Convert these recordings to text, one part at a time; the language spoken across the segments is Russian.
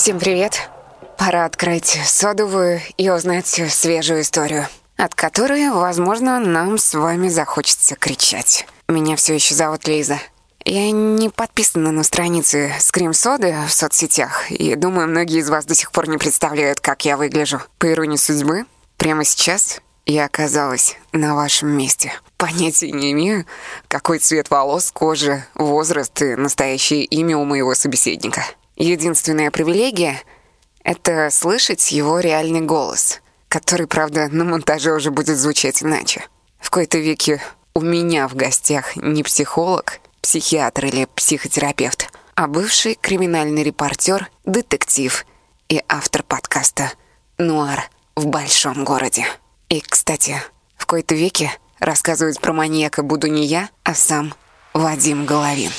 Всем привет. Пора открыть содовую и узнать свежую историю, от которой, возможно, нам с вами захочется кричать. Меня все еще зовут Лиза. Я не подписана на страницы Скрим Соды в соцсетях, и думаю, многие из вас до сих пор не представляют, как я выгляжу. По иронии судьбы, прямо сейчас я оказалась на вашем месте. Понятия не имею, какой цвет волос, кожи, возраст и настоящее имя у моего собеседника. Единственная привилегия — это слышать его реальный голос, который, правда, на монтаже уже будет звучать иначе. В какой-то веке у меня в гостях не психолог, психиатр или психотерапевт, а бывший криминальный репортер, детектив и автор подкаста «Нуар в большом городе». И, кстати, в какой-то веке рассказывать про маньяка буду не я, а сам Вадим Головин.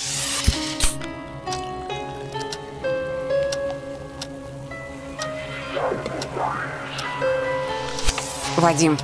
Вадим,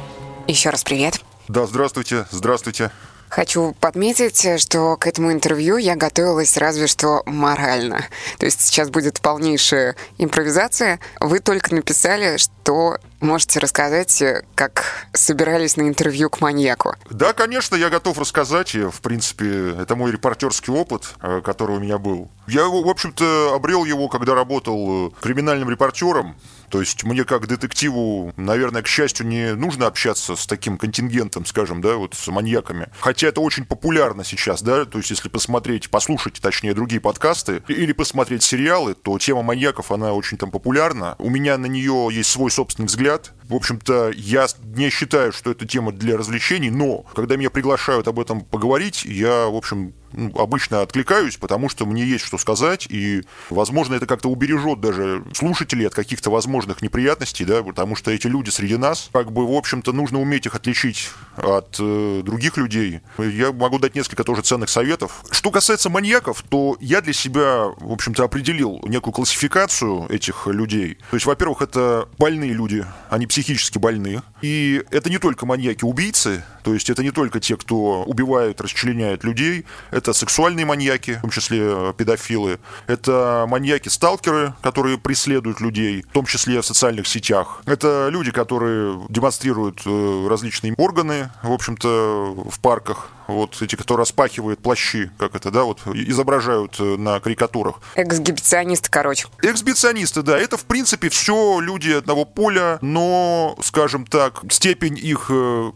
еще раз привет. Да, здравствуйте, здравствуйте. Хочу подметить, что к этому интервью я готовилась разве что морально. То есть сейчас будет полнейшая импровизация. Вы только написали, что можете рассказать, как собирались на интервью к маньяку. Да, конечно, я готов рассказать. И, в принципе, это мой репортерский опыт, э, который у меня был. Я, в общем-то, обрел его, когда работал э, криминальным репортером то есть мне как детективу, наверное, к счастью, не нужно общаться с таким контингентом, скажем, да, вот с маньяками. Хотя это очень популярно сейчас, да, то есть если посмотреть, послушать, точнее, другие подкасты или посмотреть сериалы, то тема маньяков, она очень там популярна. У меня на нее есть свой собственный взгляд взгляд в общем-то, я не считаю, что это тема для развлечений, но когда меня приглашают об этом поговорить, я, в общем, ну, обычно откликаюсь, потому что мне есть что сказать, и, возможно, это как-то убережет даже слушателей от каких-то возможных неприятностей, да, потому что эти люди среди нас, как бы, в общем-то, нужно уметь их отличить от э, других людей. Я могу дать несколько тоже ценных советов. Что касается маньяков, то я для себя, в общем-то, определил некую классификацию этих людей. То есть, во-первых, это больные люди, они психически больны. И это не только маньяки-убийцы, то есть это не только те, кто убивают, расчленяют людей, это сексуальные маньяки, в том числе э, педофилы, это маньяки-сталкеры, которые преследуют людей, в том числе в социальных сетях. Это люди, которые демонстрируют э, различные органы, в общем-то, в парках, вот эти, которые распахивают плащи, как это, да, вот изображают э, на карикатурах. Эксгибиционисты, короче. Эксгибиционисты, да, это, в принципе, все люди одного поля, но, скажем так, степень их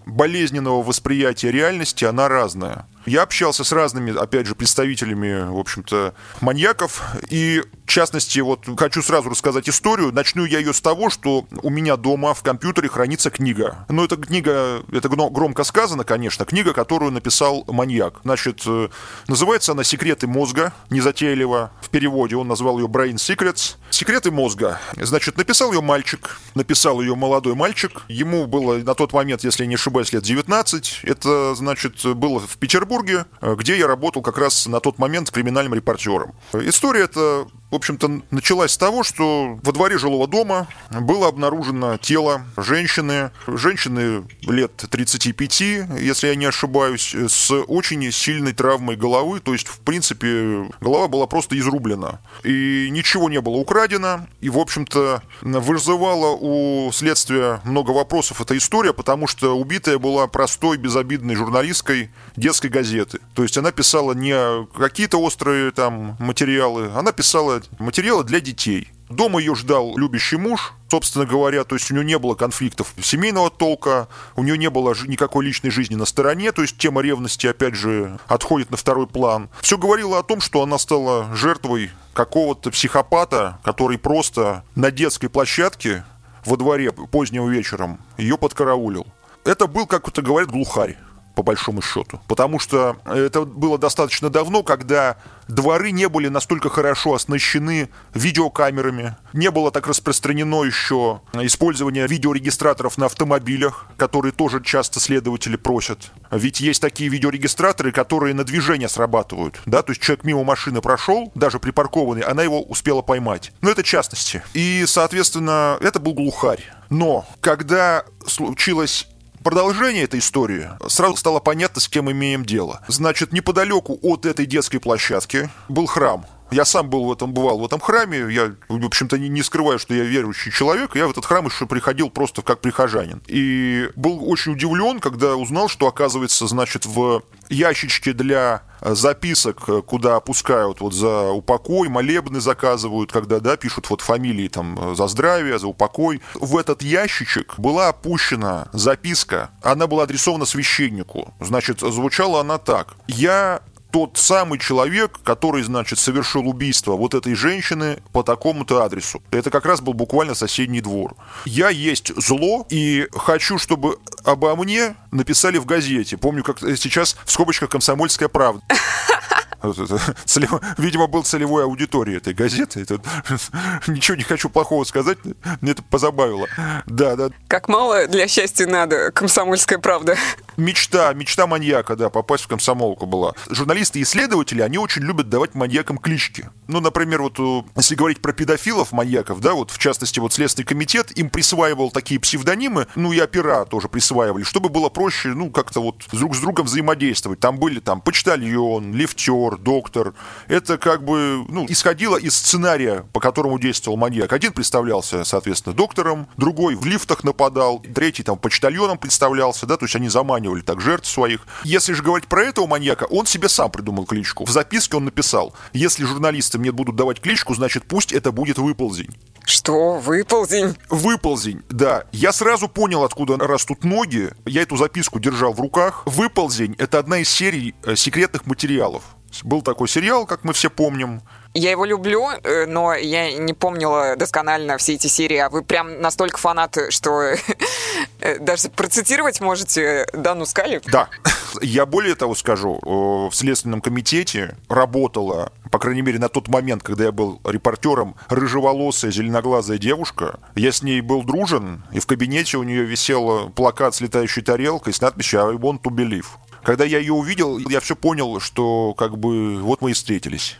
болезненного восприятия реальности, она разная. Я общался с разными, опять же, представителями, в общем-то, маньяков. И, в частности, вот хочу сразу рассказать историю. Начну я ее с того, что у меня дома в компьютере хранится книга. Но эта книга, это громко сказано, конечно, книга, которую написал маньяк. Значит, э, называется она «Секреты мозга», незатейливо. В переводе он назвал ее «Brain Secrets». «Секреты мозга». Значит, написал ее мальчик, написал ее молодой мальчик. Ему было на тот момент, если не ошибаюсь, лет 19. Это, значит, было в Петербурге э, где я работал как раз на тот момент криминальным репортером. История эта в общем-то, началась с того, что во дворе жилого дома было обнаружено тело женщины, женщины лет 35, если я не ошибаюсь, с очень сильной травмой головы, то есть, в принципе, голова была просто изрублена. И ничего не было украдено, и, в общем-то, вызывала у следствия много вопросов эта история, потому что убитая была простой, безобидной журналисткой детской газеты. То есть она писала не какие-то острые там материалы, она писала материалы для детей. Дома ее ждал любящий муж, собственно говоря, то есть у нее не было конфликтов семейного толка, у нее не было никакой личной жизни на стороне, то есть тема ревности, опять же, отходит на второй план. Все говорило о том, что она стала жертвой какого-то психопата, который просто на детской площадке во дворе поздним вечером ее подкараулил. Это был, как это говорят, глухарь по большому счету. Потому что это было достаточно давно, когда дворы не были настолько хорошо оснащены видеокамерами, не было так распространено еще использование видеорегистраторов на автомобилях, которые тоже часто следователи просят. Ведь есть такие видеорегистраторы, которые на движение срабатывают. Да? То есть человек мимо машины прошел, даже припаркованный, она его успела поймать. Но это частности. И, соответственно, это был глухарь. Но когда случилось продолжение этой истории сразу стало понятно, с кем имеем дело. Значит, неподалеку от этой детской площадки был храм Я сам был в этом, бывал в этом храме, я, в общем-то, не, не скрываю, что я верующий человек, я в этот храм еще приходил просто как прихожанин. И был очень удивлен, когда узнал, что, оказывается, значит, в ящичке для записок, куда опускают вот за упокой, молебны заказывают, когда, да, пишут вот фамилии там за здравие, за упокой. В этот ящичек была опущена записка, она была адресована священнику. Значит, звучала она так. Я тот самый человек, который, значит, совершил убийство вот этой женщины по такому-то адресу. Это как раз был буквально соседний двор. Я есть зло, и хочу, чтобы обо мне написали в газете. Помню, как сейчас в скобочках «Комсомольская правда». Видимо, был целевой аудиторией этой газеты. Это, ничего не хочу плохого сказать, мне это позабавило. Да, да. Как мало для счастья надо, комсомольская правда. Мечта, мечта маньяка, да, попасть в комсомолку была. Журналисты и исследователи, они очень любят давать маньякам клички. Ну, например, вот если говорить про педофилов, маньяков, да, вот в частности, вот Следственный комитет им присваивал такие псевдонимы, ну и опера тоже присваивали, чтобы было проще, ну, как-то вот друг с другом взаимодействовать. Там были там почтальон, лифтер, актер, доктор. Это как бы ну, исходило из сценария, по которому действовал маньяк. Один представлялся, соответственно, доктором, другой в лифтах нападал, третий там почтальоном представлялся, да, то есть они заманивали так жертв своих. Если же говорить про этого маньяка, он себе сам придумал кличку. В записке он написал, если журналисты мне будут давать кличку, значит пусть это будет выползень. Что? Выползень? Выползень, да. Я сразу понял, откуда растут ноги. Я эту записку держал в руках. Выползень — это одна из серий э, секретных материалов. Был такой сериал, как мы все помним. Я его люблю, э, но я не помнила досконально все эти серии, а вы прям настолько фанат, что э, даже процитировать можете Дану Скали? Да. Я более того скажу, в Следственном комитете работала, по крайней мере, на тот момент, когда я был репортером, рыжеволосая зеленоглазая девушка. Я с ней был дружен, и в кабинете у нее висел плакат с летающей тарелкой с надписью «I want to believe». Когда я ее увидел, я все понял, что как бы вот мы и встретились.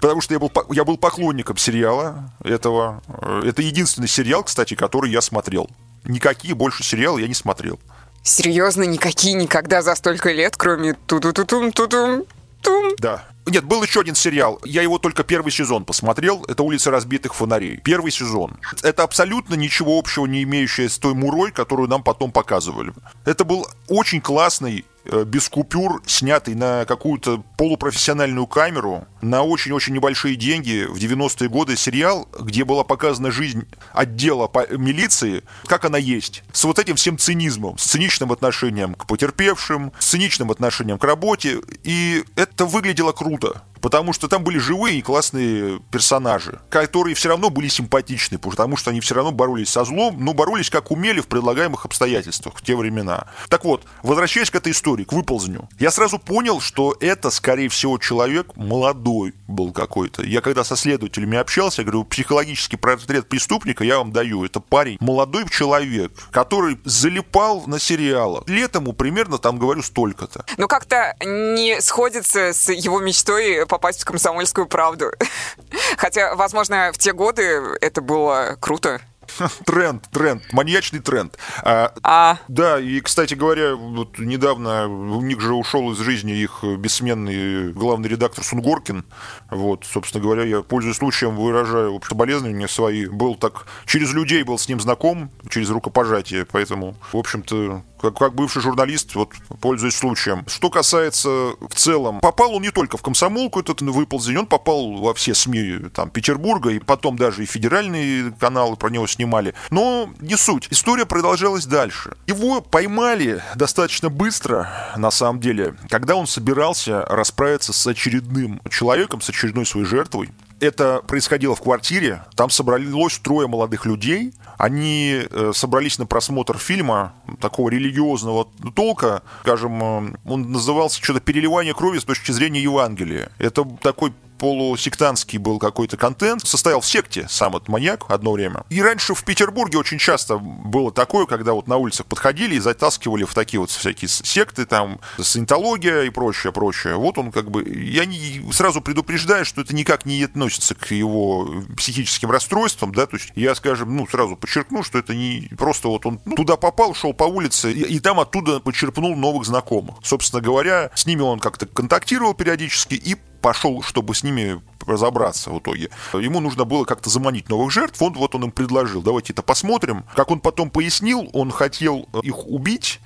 Потому что я был, я был поклонником сериала этого. Это единственный сериал, кстати, который я смотрел. Никакие больше сериалы я не смотрел. Серьезно, никакие никогда за столько лет, кроме ту-ту-ту-тум, ту-тум, тум. Да. Нет, был еще один сериал. Я его только первый сезон посмотрел. Это «Улица разбитых фонарей». Первый сезон. Это абсолютно ничего общего не имеющее с той мурой, которую нам потом показывали. Это был очень классный Э, без купюр, снятый на какую-то полупрофессиональную камеру, на очень-очень небольшие деньги в 90-е годы сериал, где была показана жизнь отдела милиции, как она есть. С вот этим всем цинизмом, с циничным отношением к потерпевшим, с циничным отношением к работе. И это выглядело круто потому что там были живые и классные персонажи, которые все равно были симпатичны, потому что они все равно боролись со злом, но боролись как умели в предлагаемых обстоятельствах в те времена. Так вот, возвращаясь к этой истории, к выползню, я сразу понял, что это, скорее всего, человек молодой был какой-то. Я когда со следователями общался, я говорю, психологический портрет преступника я вам даю. Это парень, молодой человек, который залипал на сериалы. Лет ему примерно, там, говорю, столько-то. Ну, как-то не сходится с его мечтой попасть в комсомольскую правду. Хотя, возможно, в те годы это было круто. Тренд, тренд, маньячный тренд. А, а... Да, и, кстати говоря, вот недавно у них же ушел из жизни их бессменный главный редактор Сунгоркин. Вот, собственно говоря, я, пользуясь случаем, выражаю соболезнования свои. Был так, через людей был с ним знаком, через рукопожатие, поэтому, в общем-то, как, как бывший журналист, вот пользуясь случаем. Что касается в целом, попал он не только в комсомолку, этот выползень, он попал во все СМИ там, Петербурга, и потом даже и федеральные каналы про него снимали. Но не суть. История продолжалась дальше. Его поймали достаточно быстро, на самом деле, когда он собирался расправиться с очередным человеком, с очередной своей жертвой. Это происходило в квартире. Там собралось трое молодых людей. Они э, собрались на просмотр фильма такого религиозного толка. Скажем, э, он назывался что-то «Переливание крови с точки зрения Евангелия». Это такой полусектантский был какой-то контент. Состоял в секте сам этот маньяк одно время. И раньше в Петербурге очень часто было такое, когда вот на улицах подходили и затаскивали в такие вот всякие секты, там, саентология и прочее, прочее. Вот он как бы... Я не, сразу предупреждаю, что это никак не относится к его психическим расстройствам, да, то есть я, скажем, ну, сразу подчеркну, что это не просто вот он ну, туда попал, шел по улице, и, и там оттуда подчерпнул новых знакомых. Собственно говоря, с ними он как-то контактировал периодически и пошел, чтобы с ними разобраться в итоге. Ему нужно было как-то заманить новых жертв, он вот он им предложил, давайте это посмотрим. Как он потом пояснил, он хотел их убить,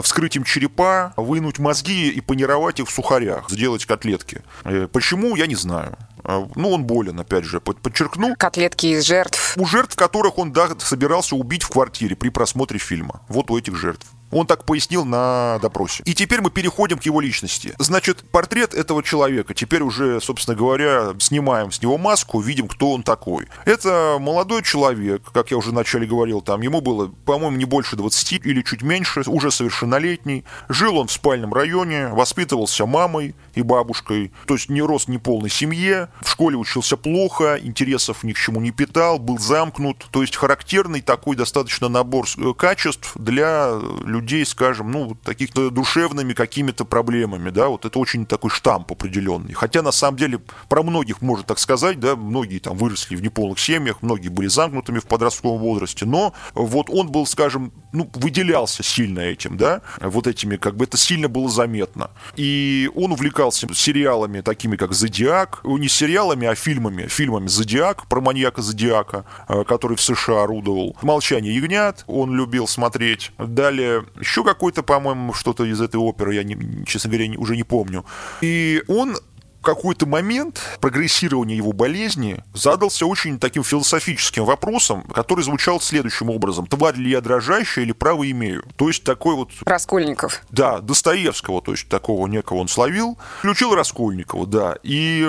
вскрыть им черепа, вынуть мозги и панировать их в сухарях, сделать котлетки. Э, почему, я не знаю. А, ну, он болен, опять же, подчеркну. Котлетки из жертв. У жертв, которых он да, собирался убить в квартире при просмотре фильма. Вот у этих жертв. Он так пояснил на допросе. И теперь мы переходим к его личности. Значит, портрет этого человека. Теперь уже, собственно говоря, снимаем с него маску, видим, кто он такой. Это молодой человек, как я уже вначале говорил, там ему было, по-моему, не больше 20 или чуть меньше, уже совершеннолетний. Жил он в спальном районе, воспитывался мамой и бабушкой, то есть не рос ни полной семье, в школе учился плохо, интересов ни к чему не питал, был замкнут, то есть характерный такой достаточно набор э, качеств для людей людей, скажем, ну, таких-то душевными какими-то проблемами, да, вот это очень такой штамп определенный. Хотя, на самом деле, про многих можно так сказать, да, многие там выросли в неполных семьях, многие были замкнутыми в подростковом возрасте, но вот он был, скажем, ну, выделялся сильно этим, да, вот этими, как бы это сильно было заметно. И он увлекался сериалами такими, как «Зодиак», не сериалами, а фильмами, фильмами «Зодиак», про маньяка Зодиака, э, который в США орудовал. «Молчание ягнят» он любил смотреть. Далее еще какой-то, по-моему, что-то из этой оперы, я, не, честно говоря, уже не помню. И он какой-то момент прогрессирования его болезни задался очень таким философическим вопросом, который звучал следующим образом. Тварь ли я дрожащая или право имею? То есть такой вот... Раскольников. Да, Достоевского, то есть такого некого он словил. Включил Раскольникова, да. И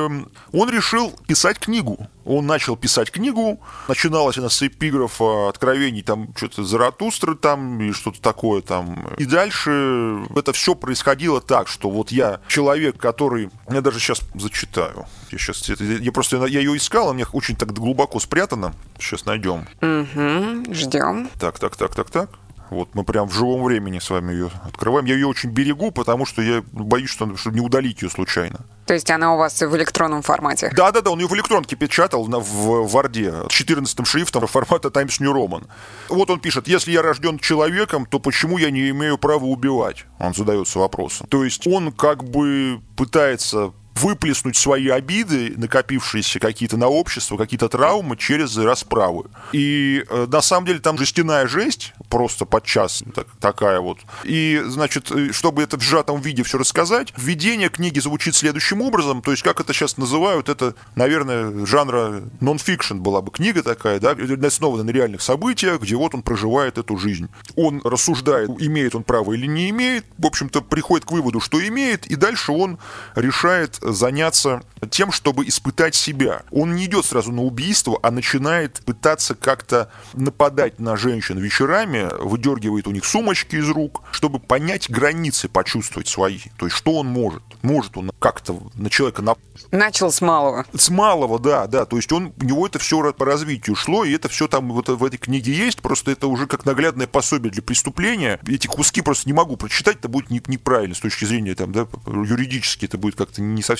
он решил писать книгу он начал писать книгу, начиналась она с эпиграфа откровений, там что-то Заратустры там и что-то такое там. И дальше это все происходило так, что вот я человек, который... Я даже сейчас зачитаю. Я сейчас... Я просто... Я ее искал, она мне очень так глубоко спрятана. Сейчас найдем. Угу, ждем. Так, так, так, так, так. Вот мы прям в живом времени с вами ее открываем. Я ее очень берегу, потому что я боюсь, что, что не удалить ее случайно. То есть она у вас в электронном формате? Да, да, да, он ее в электронке печатал на, в Варде 14 шрифтом формата Times New Roman. Вот он пишет, если я рожден человеком, то почему я не имею права убивать? Он задается вопросом. То есть он как бы пытается выплеснуть свои обиды, накопившиеся какие-то на общество, какие-то травмы через расправы. И э, на самом деле там жестяная жесть, просто подчас так, такая вот. И, значит, э, чтобы это в сжатом виде все рассказать, введение книги звучит следующим образом, то есть как это сейчас называют, это, наверное, жанра нон-фикшн была бы книга такая, да, основана на реальных событиях, где вот он проживает эту жизнь. Он рассуждает, имеет он право или не имеет, в общем-то, приходит к выводу, что имеет, и дальше он решает заняться тем, чтобы испытать себя. Он не идет сразу на убийство, а начинает пытаться как-то нападать на женщин вечерами, выдергивает у них сумочки из рук, чтобы понять границы, почувствовать свои. То есть, что он может. Может он как-то на человека напасть. Начал с малого. С малого, да, да. То есть он, у него это все по развитию шло, и это все там вот в этой книге есть. Просто это уже как наглядное пособие для преступления. Эти куски просто не могу прочитать, это будет неправильно с точки зрения там, да, юридически это будет как-то не совсем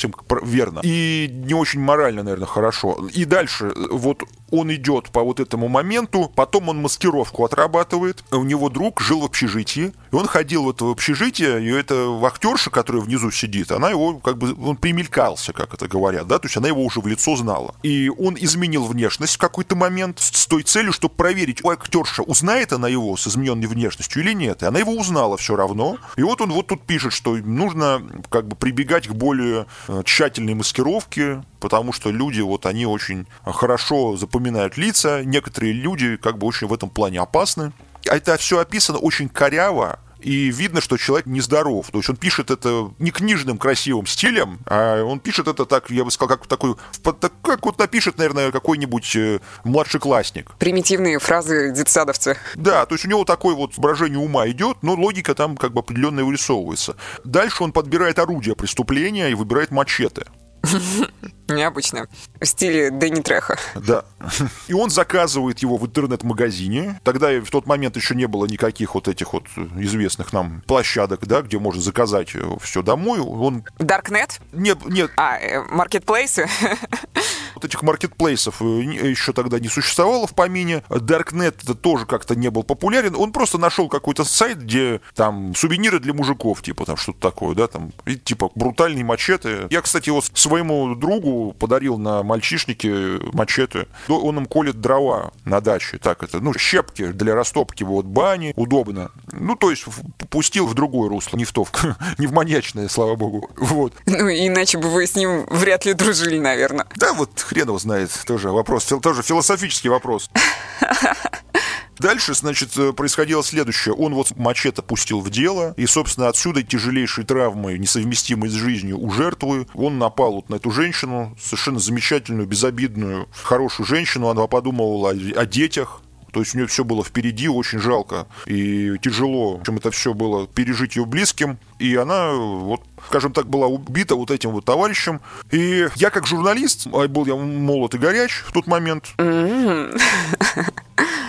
верно. И не очень морально, наверное, хорошо. И дальше, вот он идет по вот этому моменту, потом он маскировку отрабатывает. У него друг жил в общежитии, и он ходил в это общежитие, и эта вахтерша, которая внизу сидит, она его как бы, он примелькался, как это говорят, да, то есть она его уже в лицо знала. И он изменил внешность в какой-то момент с той целью, чтобы проверить, у актерша узнает она его с измененной внешностью или нет. И она его узнала все равно. И вот он вот тут пишет, что нужно как бы прибегать к более э, тщательной маскировке, потому что люди, вот они очень хорошо запоминают лица, некоторые люди как бы очень в этом плане опасны. Это все описано очень коряво, и видно, что человек нездоров. То есть он пишет это не книжным красивым стилем, а он пишет это так, я бы сказал, как такой, как вот напишет, наверное, какой-нибудь э, младшеклассник. Примитивные фразы детсадовцы. Да, то есть у него такое вот выражение ума идет, но логика там как бы определенная вырисовывается. Дальше он подбирает орудие преступления и выбирает мачете. Необычно. В стиле Дэнни Треха. Да. И он заказывает его в интернет-магазине. Тогда в тот момент еще не было никаких вот этих вот известных нам площадок, да, где можно заказать все домой. Он... Даркнет? Нет, нет. А, маркетплейсы? вот этих маркетплейсов э, еще тогда не существовало в помине. Darknet это тоже как-то не был популярен. Он просто нашел какой-то сайт, где там сувениры для мужиков, типа там что-то такое, да, там, и, типа брутальные мачете. Я, кстати, вот своему другу подарил на мальчишнике мачете. Он им колет дрова на даче. Так это, ну, щепки для растопки вот бани. Удобно. Ну, то есть пустил в другое русло, не в то, не в маньячное, слава богу. Вот. Ну, иначе бы вы с ним вряд ли дружили, наверное. Да, вот хрен его знает. Тоже вопрос, тоже философический вопрос. Дальше, значит, э, происходило следующее. Он вот мачете пустил в дело, и, собственно, отсюда тяжелейшие травмы, несовместимые с жизнью у жертвы. Он напал вот на эту женщину, совершенно замечательную, безобидную, хорошую женщину. Она подумала о, детях, то есть у нее все было впереди, очень жалко и тяжело, чем это все было пережить ее близким. И она, вот, скажем так, была убита вот этим вот товарищем. И я как журналист, а был я молод и горяч в тот момент,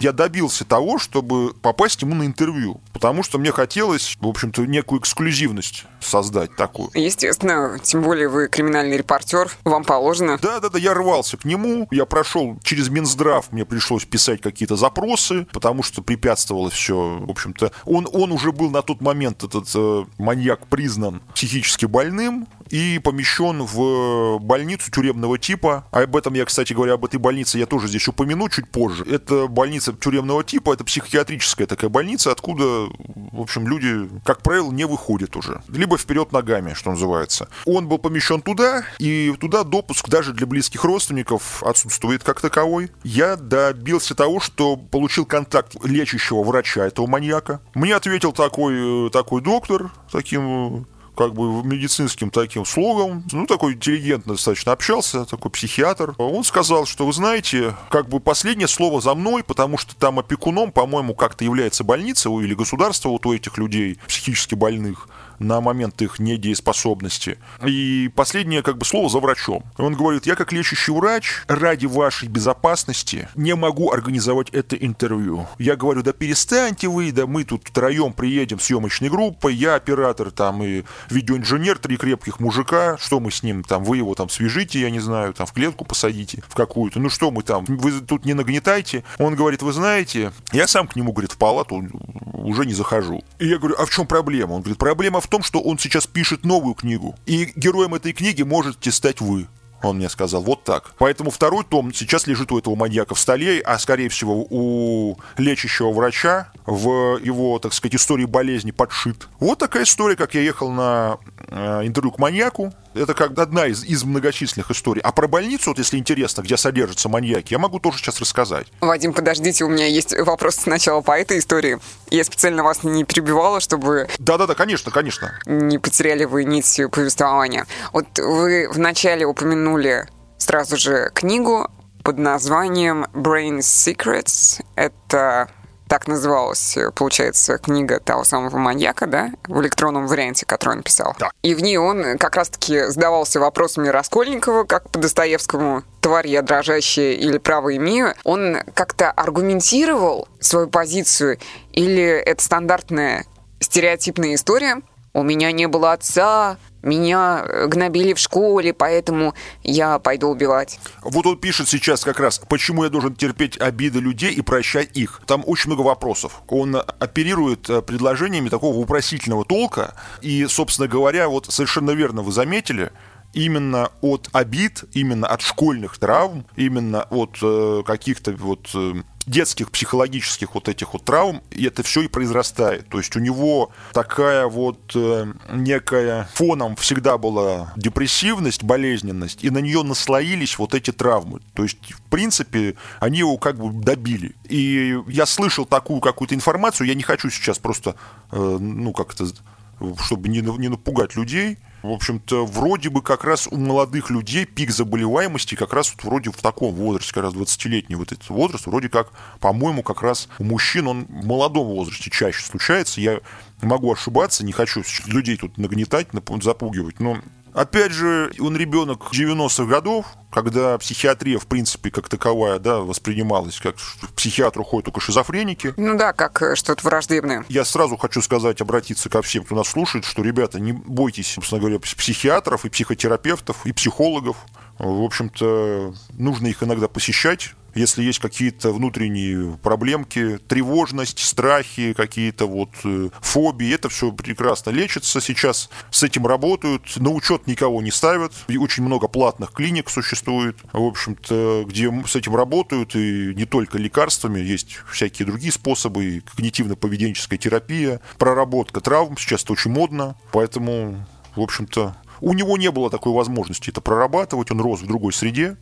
я добился того, чтобы попасть ему на интервью. Потому что мне хотелось, в общем-то, некую эксклюзивность создать такую. Естественно, тем более вы криминальный репортер, вам положено. Да-да-да, я рвался к нему, я прошел через Минздрав, мне пришлось писать какие-то запросы, потому что препятствовало все, в общем-то. Он, он уже был на тот момент, этот э, маньяк, признан психически больным, и помещен в больницу тюремного типа. А об этом я, кстати говоря, об этой больнице я тоже здесь упомяну чуть позже. Это больница тюремного типа, это психиатрическая такая больница, откуда, в общем, люди, как правило, не выходят уже. Либо вперед ногами, что называется. Он был помещен туда, и туда допуск даже для близких родственников отсутствует как таковой. Я добился того, что получил контакт лечащего врача этого маньяка. Мне ответил такой, э, такой доктор, таким как бы медицинским таким слогом, ну, такой интеллигентно достаточно общался, такой психиатр. Он сказал, что, вы знаете, как бы последнее слово за мной, потому что там опекуном, по-моему, как-то является больница или государство вот у этих людей психически больных на момент их недееспособности. И последнее как бы слово за врачом. Он говорит, я как лечащий врач ради вашей безопасности не могу организовать это интервью. Я говорю, да перестаньте вы, да мы тут втроем приедем съемочной группой, я оператор там и видеоинженер, три крепких мужика, что мы с ним там, вы его там свяжите, я не знаю, там в клетку посадите, в какую-то, ну что мы там, вы тут не нагнетайте. Он говорит, вы знаете, я сам к нему, говорит, в палату уже не захожу. И я говорю, а в чем проблема? Он говорит, проблема в том, что он сейчас пишет новую книгу, и героем этой книги можете стать вы. Он мне сказал, вот так. Поэтому второй том сейчас лежит у этого маньяка в столе, а скорее всего у лечащего врача в его, так сказать, истории болезни подшит. Вот такая история, как я ехал на э, интервью к маньяку. Это как одна из, из многочисленных историй. А про больницу, вот если интересно, где содержатся маньяки, я могу тоже сейчас рассказать. Вадим, подождите, у меня есть вопрос сначала по этой истории. Я специально вас не перебивала, чтобы... Да-да-да, конечно, конечно. Не потеряли вы нить повествования. Вот вы вначале упомянули сразу же книгу под названием Brain Secrets. Это так называлась, получается, книга того самого маньяка, да, в электронном варианте, который он писал. Да. И в ней он как раз-таки задавался вопросами Раскольникова, как по Достоевскому «Тварь я дрожащая» или «Право имею». Он как-то аргументировал свою позицию или это стандартная стереотипная история «У меня не было отца, меня э, гнобили в школе, поэтому я пойду убивать. Вот он пишет сейчас как раз, почему я должен терпеть обиды людей и прощать их. Там очень много вопросов. Он оперирует э, предложениями такого вопросительного толка. И, собственно говоря, вот совершенно верно вы заметили, именно от обид, именно от школьных травм, именно от э, каких-то вот э, детских психологических вот этих вот травм, и это все и произрастает. То есть у него такая вот э, некая фоном всегда была депрессивность, болезненность, и на нее наслоились вот эти травмы. То есть, в принципе, они его как бы добили. И я слышал такую какую-то информацию, я не хочу сейчас просто, э, ну, как-то, чтобы не, не напугать людей, в общем-то, вроде бы как раз у молодых людей пик заболеваемости как раз вот вроде в таком возрасте, как раз 20-летний вот этот возраст, вроде как, по-моему, как раз у мужчин он в молодом возрасте чаще случается. Я могу ошибаться, не хочу людей тут нагнетать, запугивать, но Опять же, он ребенок 90-х годов, когда психиатрия, в принципе, как таковая, да, воспринималась, как к психиатру ходят только шизофреники. Ну да, как э, что-то враждебное. Я сразу хочу сказать, обратиться ко всем, кто нас слушает, что, ребята, не бойтесь, собственно говоря, психиатров и психотерапевтов, и психологов. В общем-то, нужно их иногда посещать, если есть какие-то внутренние проблемки, тревожность, страхи, какие-то вот э, фобии, это все прекрасно лечится. Сейчас с этим работают, на учет никого не ставят. И очень много платных клиник существует, в общем-то, где с этим работают, и не только лекарствами, есть всякие другие способы, когнитивно-поведенческая терапия, проработка травм, сейчас это очень модно, поэтому, в общем-то, у него не было такой возможности это прорабатывать, он рос в другой среде.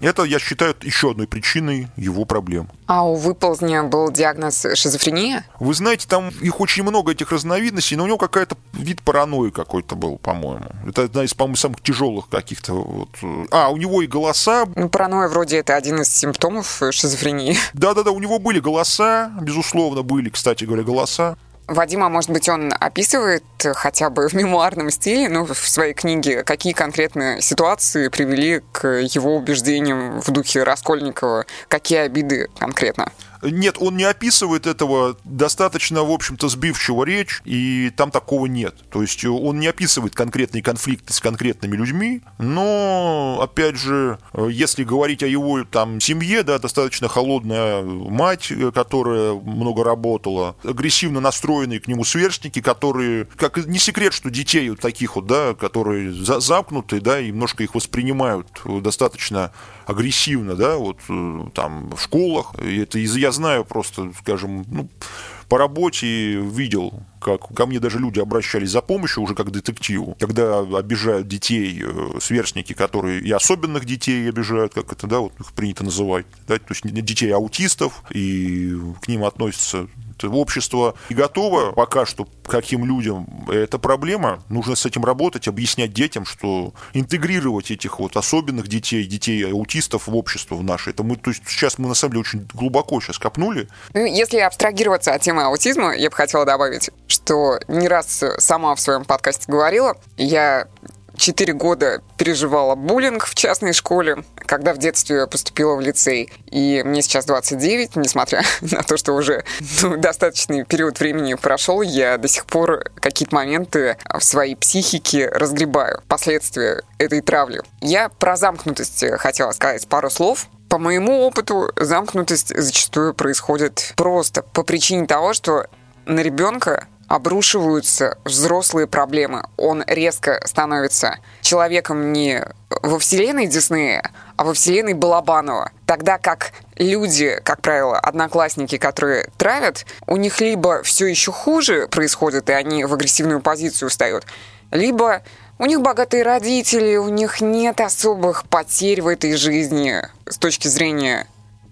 Это, я считаю, еще одной причиной его проблем. А у выползня был диагноз шизофрения? Вы знаете, там их очень много, этих разновидностей, но у него какая-то вид паранойи какой-то был, по-моему. Это одна из, по-моему, самых тяжелых каких-то вот... А, у него и голоса... Ну, паранойя вроде это один из симптомов шизофрении. Да-да-да, у него были голоса, безусловно, были, кстати говоря, голоса. Вадима, может быть, он описывает хотя бы в мемуарном стиле, ну, в своей книге, какие конкретные ситуации привели к его убеждениям в духе Раскольникова, какие обиды конкретно? Нет, он не описывает этого достаточно, в общем-то, сбивчиво речь, и там такого нет. То есть он не описывает конкретные конфликты с конкретными людьми, но, опять же, если говорить о его там семье, да, достаточно холодная мать, которая много работала, агрессивно настроенные к нему сверстники, которые, как не секрет, что детей вот таких вот, да, которые за замкнуты, да, и немножко их воспринимают достаточно агрессивно, да, вот э, там в школах. Это я знаю просто, скажем, ну, по работе видел, как ко мне даже люди обращались за помощью уже как детективу, когда обижают детей э, сверстники, которые и особенных детей обижают, как это, да, вот их принято называть, да, то есть детей аутистов, и к ним относятся общество не готово пока что каким людям эта проблема. Нужно с этим работать, объяснять детям, что интегрировать этих вот особенных детей, детей аутистов в общество в наше. Это мы, то есть сейчас мы на самом деле очень глубоко сейчас копнули. Ну, если абстрагироваться от темы аутизма, я бы хотела добавить, что не раз сама в своем подкасте говорила, я четыре года переживала буллинг в частной школе, когда в детстве поступила в лицей. И мне сейчас 29, несмотря на то, что уже ну, достаточный период времени прошел, я до сих пор какие-то моменты в своей психике разгребаю, последствия этой травли. Я про замкнутость хотела сказать пару слов. По моему опыту, замкнутость зачастую происходит просто по причине того, что на ребенка обрушиваются взрослые проблемы. Он резко становится человеком не во вселенной Диснея, а во вселенной Балабанова. Тогда как люди, как правило, одноклассники, которые травят, у них либо все еще хуже происходит, и они в агрессивную позицию встают, либо у них богатые родители, у них нет особых потерь в этой жизни с точки зрения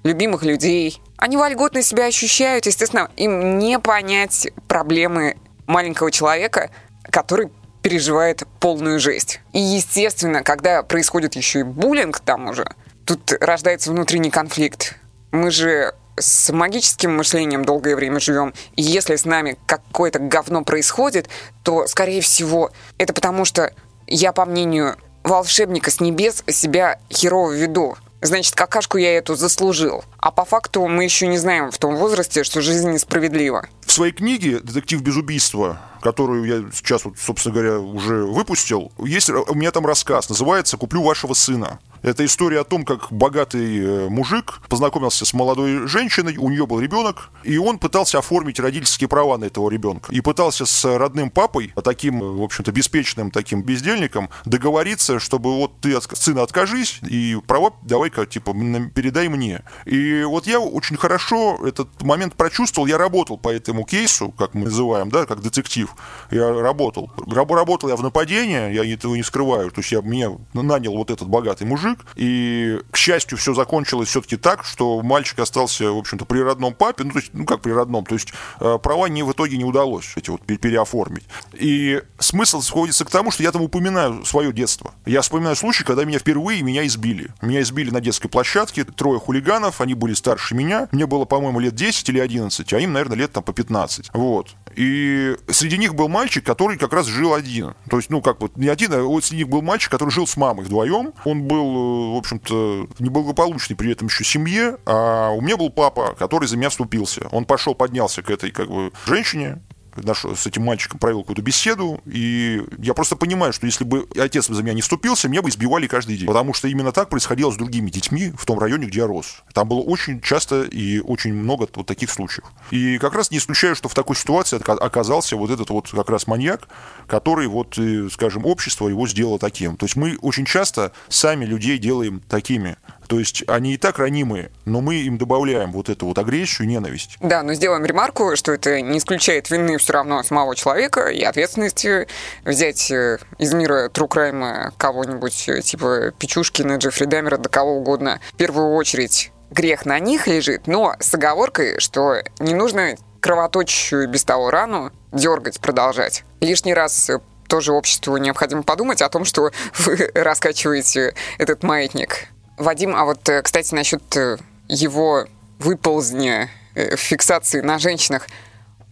любимых людей. Они вольготно себя ощущают, естественно, им не понять проблемы маленького человека, который переживает полную жесть. И, естественно, когда происходит еще и буллинг там уже, тут рождается внутренний конфликт. Мы же с магическим мышлением долгое время живем, и если с нами какое-то говно происходит, то, скорее всего, это потому что я, по мнению волшебника с небес, себя херово веду значит, какашку я эту заслужил. А по факту мы еще не знаем в том возрасте, что жизнь несправедлива. В своей книге «Детектив без убийства», которую я сейчас, вот, собственно говоря, уже выпустил, есть у меня там рассказ, называется «Куплю вашего сына». Это история о том, как богатый э, мужик познакомился с молодой женщиной, у нее был ребенок, и он пытался оформить родительские права на этого ребенка. И пытался с родным папой, таким, в общем-то, беспечным таким бездельником, договориться, чтобы вот ты от сына откажись, и права давай-ка, типа, передай мне. И вот я очень хорошо этот момент прочувствовал, я работал по этому кейсу, как мы называем, да, как детектив. Я работал. Работал я в нападении, я этого не скрываю, то есть я меня нанял вот этот богатый мужик, мужик. И, к счастью, все закончилось все-таки так, что мальчик остался, в общем-то, при родном папе. Ну, то есть, ну, как при родном? То есть, э, права не в итоге не удалось эти вот переоформить. И смысл сходится к тому, что я там упоминаю свое детство. Я вспоминаю случай, когда меня впервые меня избили. Меня избили на детской площадке, трое хулиганов, они были старше меня. Мне было, по-моему, лет 10 или 11, а им, наверное, лет там по 15. Вот. И среди них был мальчик, который как раз жил один. То есть, ну, как вот не один, а вот среди них был мальчик, который жил с мамой вдвоем. Он был, в общем-то, неблагополучный при этом еще семье. А у меня был папа, который за меня вступился. Он пошел, поднялся к этой, как бы, женщине, с этим мальчиком провел какую-то беседу, и я просто понимаю, что если бы отец за меня не вступился, меня бы избивали каждый день. Потому что именно так происходило с другими детьми в том районе, где я рос. Там было очень часто и очень много вот таких случаев. И как раз не исключаю, что в такой ситуации оказался вот этот вот как раз маньяк, который вот, скажем, общество его сделало таким. То есть мы очень часто сами людей делаем такими. То есть они и так ранимые, но мы им добавляем вот эту вот агрессию, ненависть. Да, но сделаем ремарку, что это не исключает вины все равно самого человека и ответственности взять э, из мира True Crime кого-нибудь э, типа Печушкина, Джеффри Даммера, да кого угодно. В первую очередь грех на них лежит, но с оговоркой, что не нужно кровоточащую без того рану дергать, продолжать. Лишний раз э, тоже обществу необходимо подумать о том, что вы раскачиваете этот маятник. Вадим, а вот, э, кстати, насчет э, его выползния, э, фиксации на женщинах –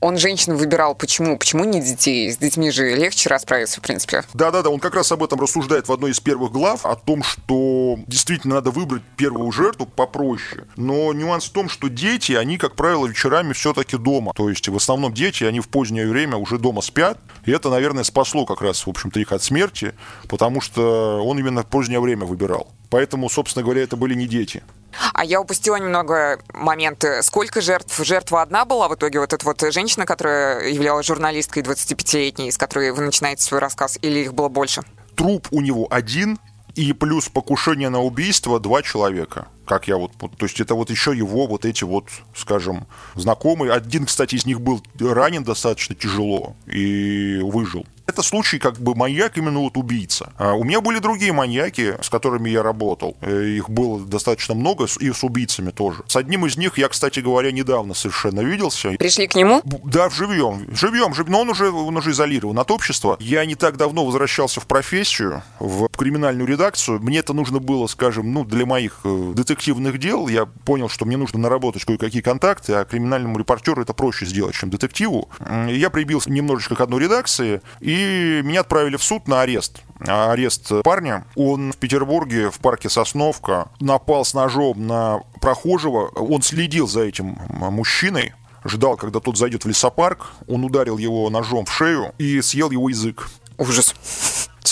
он женщин выбирал почему? Почему не детей? С детьми же легче расправиться, в принципе. Да-да-да, он как раз об этом рассуждает в одной из первых глав, о том, что действительно надо выбрать первую жертву попроще. Но нюанс в том, что дети, они, как правило, вечерами все-таки дома. То есть, в основном дети, они в позднее время уже дома спят. И это, наверное, спасло как раз, в общем-то, их от смерти, потому что он именно в позднее время выбирал. Поэтому, собственно говоря, это были не дети. А я упустила немного моменты. Сколько жертв? Жертва одна была в итоге? Вот эта вот женщина, которая являлась журналисткой 25-летней, с которой вы начинаете свой рассказ, или их было больше? Труп у него один, и плюс покушение на убийство два человека. Как я вот, то есть это вот еще его вот эти вот, скажем, знакомые. Один, кстати, из них был ранен достаточно тяжело и выжил. Это случай как бы маньяк, именно вот убийца. А у меня были другие маньяки, с которыми я работал. Э, их было достаточно много, и с убийцами тоже. С одним из них я, кстати говоря, недавно совершенно виделся. Пришли к нему? Да, живьем. Живьем, живьем. Но он уже, он уже изолирован от общества. Я не так давно возвращался в профессию, в криминальную редакцию. Мне это нужно было, скажем, ну, для моих э, детективных дел. Я понял, что мне нужно наработать кое-какие контакты, а криминальному репортеру это проще сделать, чем детективу. Я прибился немножечко к одной редакции, и меня отправили в суд на арест. Арест парня. Он в Петербурге в парке Сосновка напал с ножом на прохожего. Он следил за этим мужчиной ждал, когда тот зайдет в лесопарк, он ударил его ножом в шею и съел его язык. Ужас.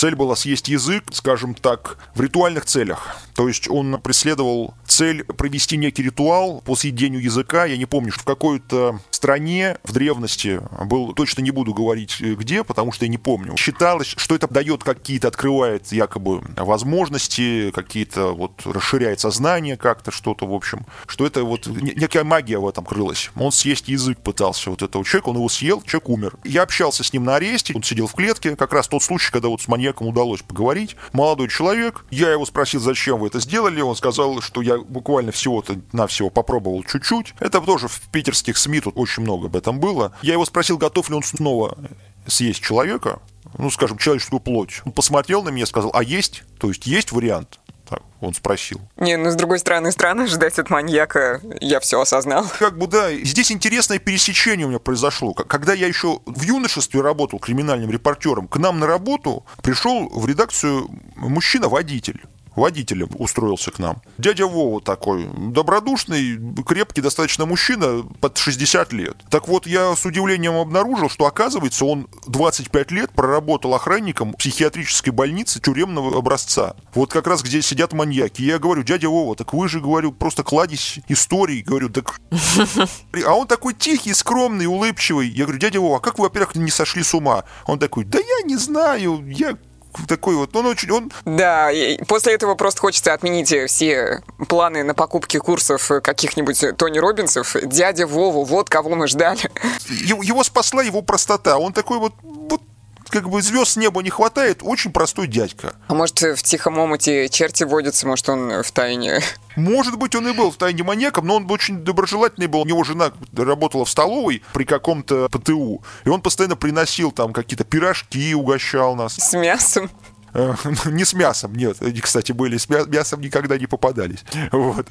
Цель была съесть язык, скажем так, в ритуальных целях. То есть он преследовал цель провести некий ритуал по съедению языка. Я не помню, что в какой-то стране в древности был, точно не буду говорить э, где, потому что я не помню. Считалось, что это дает какие-то, открывает якобы возможности, какие-то вот расширяет сознание как-то, что-то, в общем, что это вот некая магия в этом крылась. Он съесть язык пытался вот этого человека, он его съел, человек умер. Я общался с ним на аресте, он сидел в клетке, как раз тот случай, когда вот с маньяком удалось поговорить. Молодой человек, я его спросил, зачем вы это сделали, он сказал, что я буквально всего-то на всего попробовал чуть-чуть. Это тоже в питерских СМИ тут очень много об этом было. Я его спросил, готов ли он снова съесть человека, ну, скажем, человеческую плоть. Он посмотрел на меня и сказал, а есть? То есть есть вариант? Так, он спросил. Не, ну, с другой стороны, странно ждать от маньяка. Я все осознал. Как бы, да. Здесь интересное пересечение у меня произошло. Когда я еще в юношестве работал криминальным репортером, к нам на работу пришел в редакцию мужчина-водитель водителем устроился к нам. Дядя Вова такой, добродушный, крепкий достаточно мужчина, под 60 лет. Так вот, я с удивлением обнаружил, что, оказывается, он 25 лет проработал охранником психиатрической больницы тюремного образца. Вот как раз где сидят маньяки. Я говорю, дядя Вова, так вы же, говорю, просто кладезь историй. Говорю, так... А он такой тихий, скромный, улыбчивый. Я говорю, дядя Вова, а как вы, во-первых, не сошли с ума? Он такой, да я не знаю, я такой вот, он очень, он... Да, и после этого просто хочется отменить все планы на покупки курсов каких-нибудь Тони Робинсов. Дядя Вову, вот кого мы ждали. Его, его спасла его простота. Он такой вот, вот как бы звезд с неба не хватает, очень простой дядька. А может, в тихом омуте черти водятся, может, он в тайне? Может быть, он и был в тайне маньяком, но он очень доброжелательный был. У него жена работала в столовой при каком-то ПТУ, и он постоянно приносил там какие-то пирожки, угощал нас. С мясом? Э, не с мясом, нет. Они, кстати, были с мясом никогда не попадались. Вот.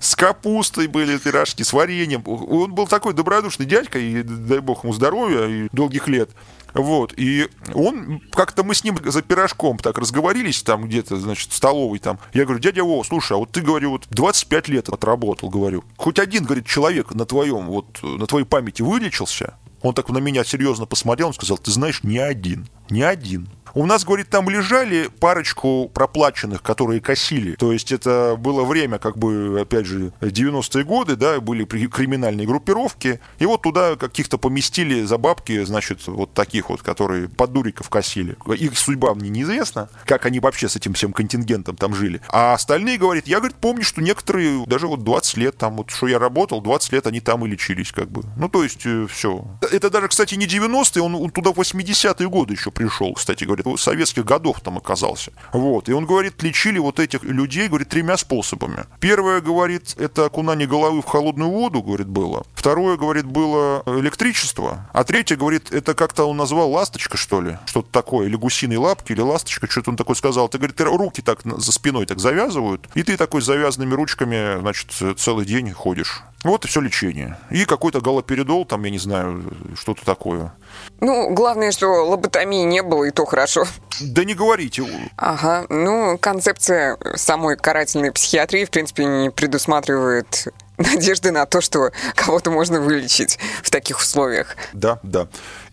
С капустой были пирожки, с вареньем. Он был такой добродушный дядька, и дай бог ему здоровья и долгих лет. Вот, и он, как-то мы с ним за пирожком так разговорились там где-то, значит, в столовой там. Я говорю, дядя Вова, слушай, а вот ты, говорю, вот 25 лет отработал, говорю. Хоть один, говорит, человек на твоем, вот, на твоей памяти вылечился? Он так на меня серьезно посмотрел, он сказал, ты знаешь, не один, не один. У нас, говорит, там лежали парочку проплаченных, которые косили. То есть это было время, как бы, опять же, 90-е годы, да, были криминальные группировки. И вот туда каких-то поместили за бабки, значит, вот таких вот, которые под дуриков косили. Их судьба мне неизвестна, как они вообще с этим всем контингентом там жили. А остальные, говорят, я, говорит, помню, что некоторые даже вот 20 лет там, вот что я работал, 20 лет они там и лечились, как бы. Ну, то есть, э, все. Это даже, кстати, не 90-е, он туда в 80-е годы еще пришел, кстати говоря говорит, советских годов там оказался. Вот. И он говорит, лечили вот этих людей, говорит, тремя способами. Первое, говорит, это окунание головы в холодную воду, говорит, было. Второе, говорит, было электричество. А третье, говорит, это как-то он назвал ласточка, что ли? Что-то такое. Или гусиные лапки, или ласточка, что-то он такое сказал. Ты, говорит, руки так за спиной так завязывают, и ты такой завязанными ручками, значит, целый день ходишь. Вот и все лечение. И какой-то галоперидол, там, я не знаю, что-то такое. Ну, главное, что лоботомии не было, и то хорошо. Да не говорите. Ага, ну, концепция самой карательной психиатрии, в принципе, не предусматривает надежды на то, что кого-то можно вылечить в таких условиях. Да, да.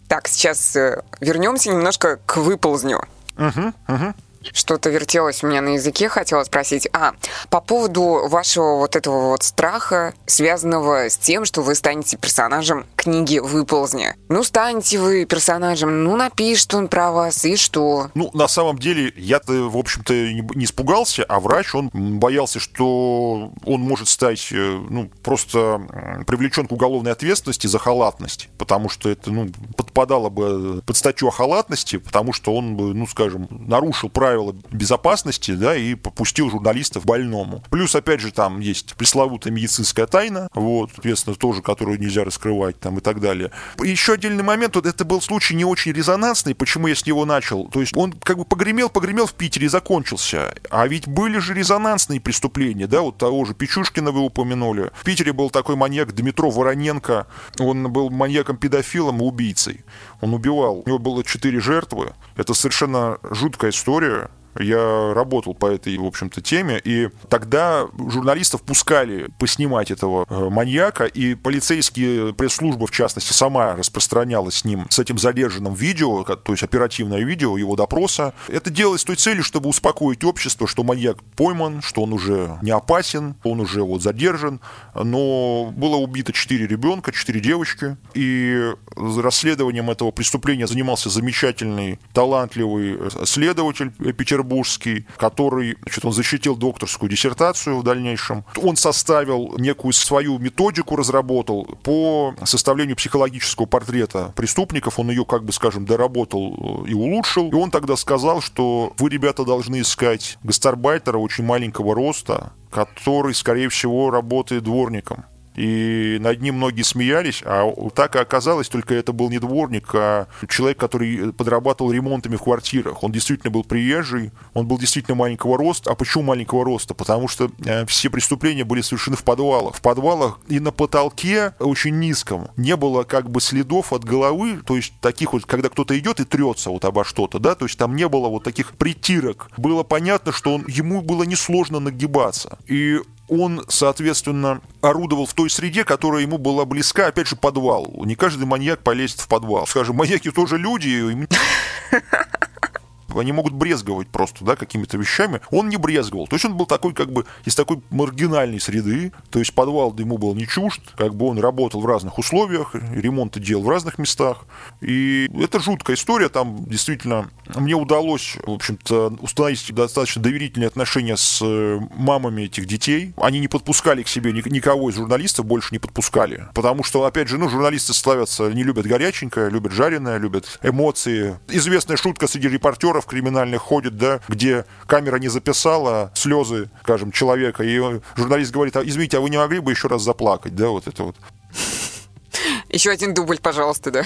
Так, сейчас э, вернемся немножко к выползню. Угу, угу. Что-то вертелось у меня на языке, хотела спросить. А, по поводу вашего вот этого вот страха, связанного с тем, что вы станете персонажем книги «Выползни». Ну, станете вы персонажем, ну, напишет он про вас, и что? Ну, на самом деле, я-то, в общем-то, не испугался, а врач, он боялся, что он может стать, э, ну, просто привлечен к уголовной ответственности за халатность, потому что это, ну, подпадало бы под статью о халатности, потому что он бы, ну, скажем, нарушил правила правила безопасности, да, и попустил журналистов больному. Плюс, опять же, там есть пресловутая медицинская тайна, вот, соответственно, тоже, которую нельзя раскрывать там и так далее. Еще отдельный момент, вот это был случай не очень резонансный, почему я с него начал. То есть он как бы погремел, погремел в Питере и закончился. А ведь были же резонансные преступления, да, вот того же Печушкина вы упомянули. В Питере был такой маньяк Дмитро Вороненко, он был маньяком-педофилом и убийцей. Он убивал. У него было четыре жертвы. Это совершенно жуткая история. Я работал по этой, в общем-то, теме, и тогда журналистов пускали поснимать этого э, маньяка, и полицейские пресс-служба, в частности, сама распространяла с ним, с этим задержанным видео, то есть оперативное видео его допроса. Это делалось с той целью, чтобы успокоить общество, что маньяк пойман, что он уже не опасен, он уже вот задержан, но было убито четыре ребенка, четыре девочки, и расследованием этого преступления занимался замечательный, талантливый э, следователь Петербурга, петербургский, который, значит, он защитил докторскую диссертацию в дальнейшем. Он составил некую свою методику, разработал по составлению психологического портрета преступников. Он ее, как бы, скажем, доработал и улучшил. И он тогда сказал, что вы, ребята, должны искать гастарбайтера очень маленького роста, который, скорее всего, работает дворником и над ним многие смеялись, а так и оказалось, только это был не дворник, а человек, который подрабатывал ремонтами в квартирах. Он действительно был приезжий, он был действительно маленького роста. А почему маленького роста? Потому что э, все преступления были совершены в подвалах. В подвалах и на потолке очень низком не было как бы следов от головы, то есть таких вот, когда кто-то идет и трется вот обо что-то, да, то есть там не было вот таких притирок. Было понятно, что он, ему было несложно нагибаться. И он, соответственно, орудовал в той среде, которая ему была близка, опять же, подвал. Не каждый маньяк полезет в подвал. Скажем, маньяки тоже люди, они могут брезговать просто, да, какими-то вещами. Он не брезговал. То есть он был такой, как бы, из такой маргинальной среды. То есть подвал ему был не чужд. Как бы он работал в разных условиях, ремонты делал в разных местах. И это жуткая история. Там действительно мне удалось, в общем-то, установить достаточно доверительные отношения с э, мамами этих детей. Они не подпускали к себе никого из журналистов, больше не подпускали. Потому что, опять же, ну, журналисты славятся, не любят горяченькое, любят жареное, любят эмоции. Известная шутка среди репортеров криминальных ходит, да, где камера не записала слезы, скажем, человека, и журналист говорит, а, извините, а вы не могли бы еще раз заплакать, да, вот это вот. Еще один дубль, пожалуйста, да.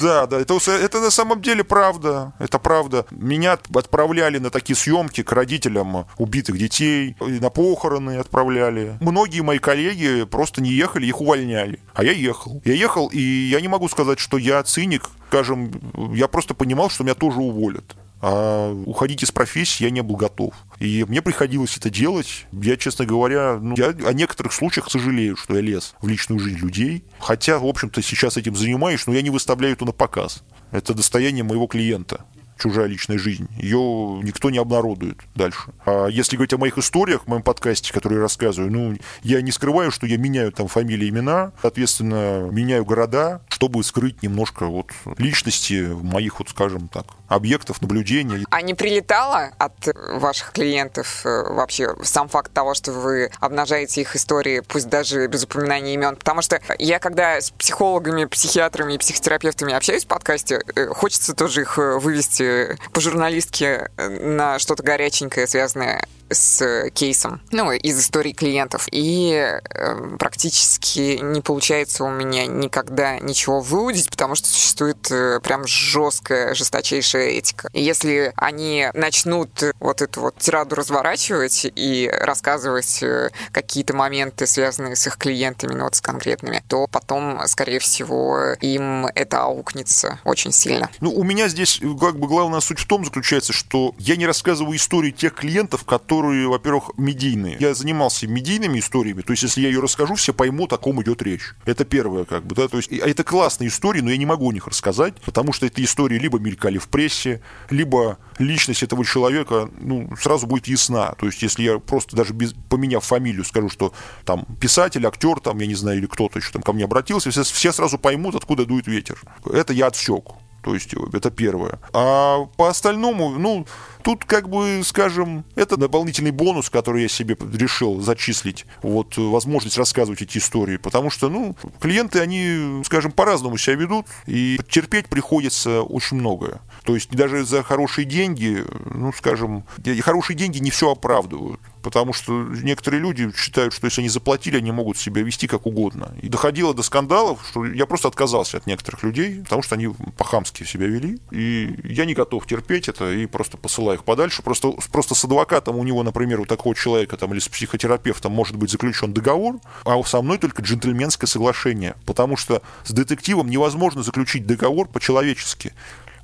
Да, да, это, это на самом деле правда. Это правда. Меня отправляли на такие съемки к родителям убитых детей, на похороны отправляли. Многие мои коллеги просто не ехали, их увольняли. А я ехал. Я ехал, и я не могу сказать, что я циник. Скажем, я просто понимал, что меня тоже уволят. А уходить из профессии я не был готов. И мне приходилось это делать. Я, честно говоря, ну, я о некоторых случаях сожалею, что я лез в личную жизнь людей. Хотя, в общем-то, сейчас этим занимаюсь, но я не выставляю это на показ. Это достояние моего клиента чужая личная жизнь. Ее никто не обнародует дальше. А если говорить о моих историях, в моем подкасте, который я рассказываю, ну, я не скрываю, что я меняю там фамилии, имена, соответственно, меняю города, чтобы скрыть немножко вот личности моих, вот скажем так, объектов наблюдения. А не прилетало от ваших клиентов э, вообще сам факт того, что вы обнажаете их истории, пусть даже без упоминания имен? Потому что я, когда с психологами, психиатрами и психотерапевтами общаюсь в подкасте, э, хочется тоже их э, вывести по журналистке на что-то горяченькое, связанное с кейсом, ну, из истории клиентов. И э, практически не получается у меня никогда ничего выудить, потому что существует э, прям жесткая, жесточайшая этика. И если они начнут вот эту вот тираду разворачивать и рассказывать э, какие-то моменты, связанные с их клиентами, ну, вот с конкретными, то потом, скорее всего, им это аукнется очень сильно. Ну, у меня здесь как бы главная суть в том заключается, что я не рассказываю истории тех клиентов, которые которые, во-первых, медийные. Я занимался медийными историями, то есть если я ее расскажу, все поймут, о ком идет речь. Это первое, как бы, да, то есть а это классные истории, но я не могу о них рассказать, потому что эти истории либо мелькали в прессе, либо личность этого человека, ну, сразу будет ясна. То есть если я просто даже без, поменяв фамилию скажу, что там писатель, актер, там, я не знаю, или кто-то еще там ко мне обратился, все, все сразу поймут, откуда дует ветер. Это я отсек. То есть это первое. А по остальному, ну, тут как бы, скажем, это дополнительный бонус, который я себе решил зачислить. Вот возможность рассказывать эти истории. Потому что, ну, клиенты, они, скажем, по-разному себя ведут, и терпеть приходится очень многое. То есть даже за хорошие деньги, ну, скажем, хорошие деньги не все оправдывают потому что некоторые люди считают, что если они заплатили, они могут себя вести как угодно. И доходило до скандалов, что я просто отказался от некоторых людей, потому что они по-хамски себя вели, и я не готов терпеть это, и просто посылаю их подальше. Просто, просто с адвокатом у него, например, у такого человека там, или с психотерапевтом может быть заключен договор, а со мной только джентльменское соглашение, потому что с детективом невозможно заключить договор по-человечески.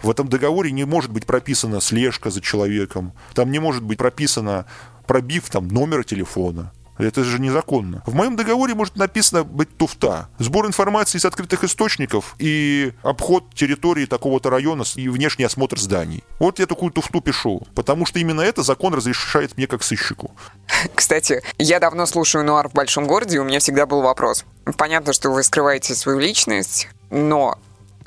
В этом договоре не может быть прописана слежка за человеком, там не может быть прописано пробив там номер телефона. Это же незаконно. В моем договоре может написано быть туфта. Сбор информации из открытых источников и обход территории такого-то района и внешний осмотр зданий. Вот я такую туфту пишу, потому что именно это закон разрешает мне как сыщику. Кстати, я давно слушаю нуар в большом городе, и у меня всегда был вопрос. Понятно, что вы скрываете свою личность, но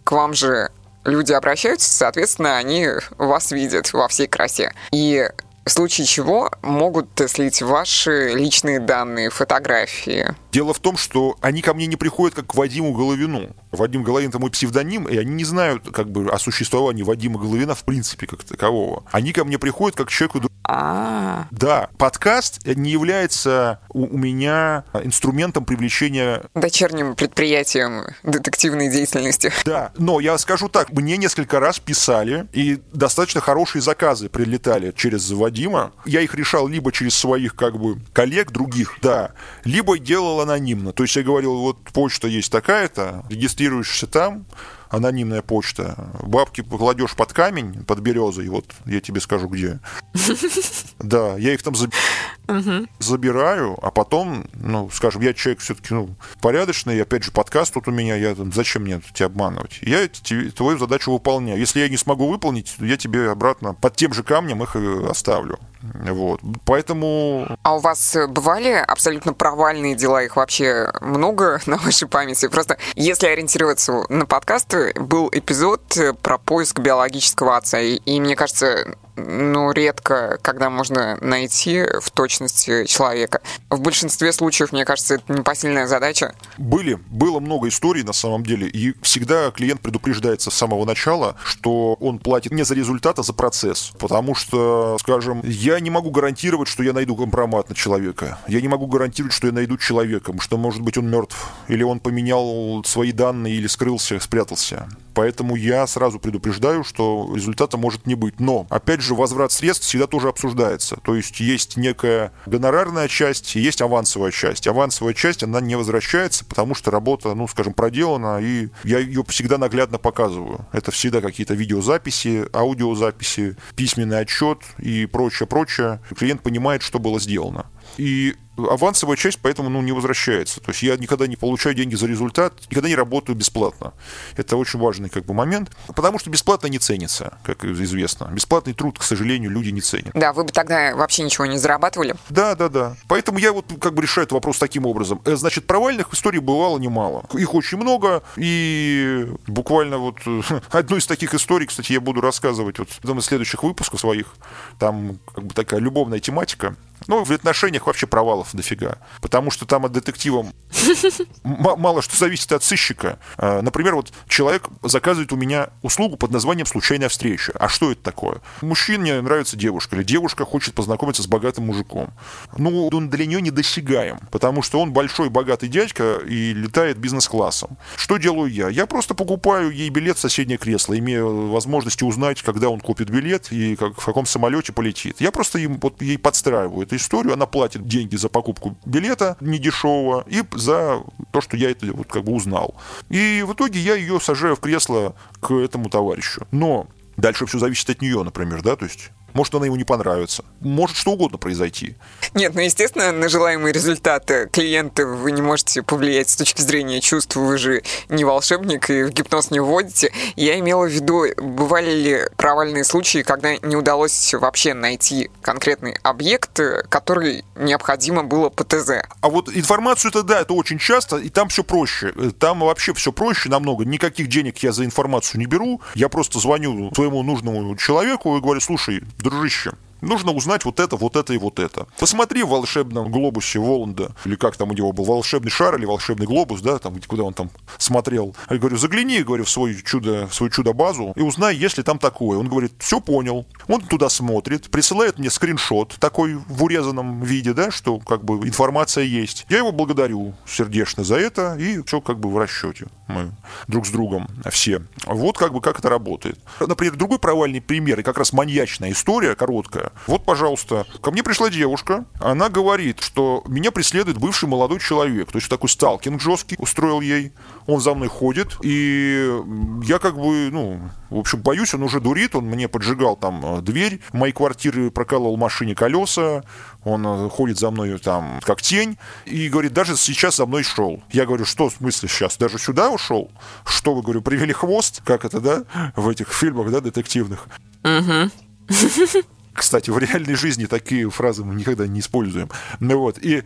к вам же люди обращаются, соответственно, они вас видят во всей красе. И в случае чего могут слить ваши личные данные, фотографии. Дело в том, что они ко мне не приходят как к Вадиму Головину. Вадим Головин – это мой псевдоним, и они не знают как бы о существовании Вадима Головина в принципе как такового. Они ко мне приходят как к человеку... А, Да, подкаст не является у, у меня инструментом привлечения... Дочерним предприятием детективной деятельности. Да, но я скажу так, мне несколько раз писали, и достаточно хорошие заказы прилетали через Вадима. Я их решал либо через своих как бы коллег других, да, либо делал анонимно. То есть я говорил, вот почта есть такая-то, регистрируешься там, анонимная почта. Бабки покладешь под камень, под березой, вот я тебе скажу где. Да, я их там забираю, а потом, ну, скажем, я человек все-таки, ну, порядочный, опять же, подкаст тут у меня, я там, зачем мне тебя обманывать? Я твою задачу выполняю. Если я не смогу выполнить, я тебе обратно под тем же камнем их оставлю. Вот. Поэтому... А у вас бывали абсолютно провальные дела? Их вообще много на вашей памяти? Просто если ориентироваться на подкасты, был эпизод про поиск биологического отца. И, и мне кажется, ну, редко, когда можно найти в точности человека. В большинстве случаев, мне кажется, это непосильная задача. Были, было много историй на самом деле, и всегда клиент предупреждается с самого начала, что он платит не за результат, а за процесс. Потому что, скажем, я не могу гарантировать, что я найду компромат на человека. Я не могу гарантировать, что я найду человека, что, может быть, он мертв, или он поменял свои данные, или скрылся, спрятался. Поэтому я сразу предупреждаю, что результата может не быть. Но, опять же, возврат средств всегда тоже обсуждается. То есть есть некая гонорарная часть, есть авансовая часть. Авансовая часть, она не возвращается, потому что работа, ну, скажем, проделана, и я ее всегда наглядно показываю. Это всегда какие-то видеозаписи, аудиозаписи, письменный отчет и прочее, прочее. Клиент понимает, что было сделано. И авансовая часть поэтому ну, не возвращается. То есть я никогда не получаю деньги за результат, никогда не работаю бесплатно. Это очень важный как бы, момент, потому что бесплатно не ценится, как известно. Бесплатный труд, к сожалению, люди не ценят. Да, вы бы тогда вообще ничего не зарабатывали. Да, да, да. Поэтому я вот как бы решаю этот вопрос таким образом. Э, значит, провальных историй бывало немало. Их очень много, и буквально вот одну из таких историй, кстати, я буду рассказывать вот в одном из следующих выпусков своих. Там как бы такая любовная тематика. Ну, в отношениях вообще провалов дофига. Потому что там от детектива мало что зависит от сыщика. А, например, вот человек заказывает у меня услугу под названием «случайная встреча». А что это такое? Мужчине нравится девушка, или девушка хочет познакомиться с богатым мужиком. Ну, он для нее недосягаем, потому что он большой богатый дядька и летает бизнес-классом. Что делаю я? Я просто покупаю ей билет в соседнее кресло, имея возможности узнать, когда он купит билет и как, в каком самолете полетит. Я просто им, вот, ей подстраиваю эту историю, она платит деньги за покупку билета недешевого и за то, что я это вот как бы узнал. И в итоге я ее сажаю в кресло к этому товарищу. Но Дальше все зависит от нее, например, да, то есть может, она ему не понравится. Может что угодно произойти. Нет, ну, естественно, на желаемые результаты клиента вы не можете повлиять с точки зрения чувств. Вы же не волшебник и в гипноз не вводите. Я имела в виду, бывали ли провальные случаи, когда не удалось вообще найти конкретный объект, который необходимо было по ТЗ? А вот информацию это да, это очень часто, и там все проще. Там вообще все проще намного. Никаких денег я за информацию не беру. Я просто звоню своему нужному человеку и говорю, слушай, дружище, нужно узнать вот это, вот это и вот это. Посмотри в волшебном глобусе Воланда, или как там у него был, волшебный шар или волшебный глобус, да, там, куда он там смотрел. Я говорю, загляни, говорю, в свой чудо, в свою чудо-базу и узнай, есть ли там такое. Он говорит, все понял. Он туда смотрит, присылает мне скриншот такой в урезанном виде, да, что как бы информация есть. Я его благодарю сердечно за это, и все как бы в расчете мы друг с другом все. Вот как бы как это работает. Например, другой провальный пример, и как раз маньячная история, короткая. Вот, пожалуйста, ко мне пришла девушка, она говорит, что меня преследует бывший молодой человек, то есть такой сталкинг жесткий устроил ей, он за мной ходит, и я как бы, ну, в общем, боюсь, он уже дурит, он мне поджигал там э, дверь моей квартиры, прокалывал машине колеса, он э, ходит за мной там как тень, и говорит, даже сейчас за мной шел. Я говорю, что в смысле сейчас, даже сюда ушел? Что, вы, говорю, привели хвост, как это, да, в этих фильмах, да, детективных? Угу. Кстати, в реальной жизни такие фразы мы никогда не используем. Ну вот, и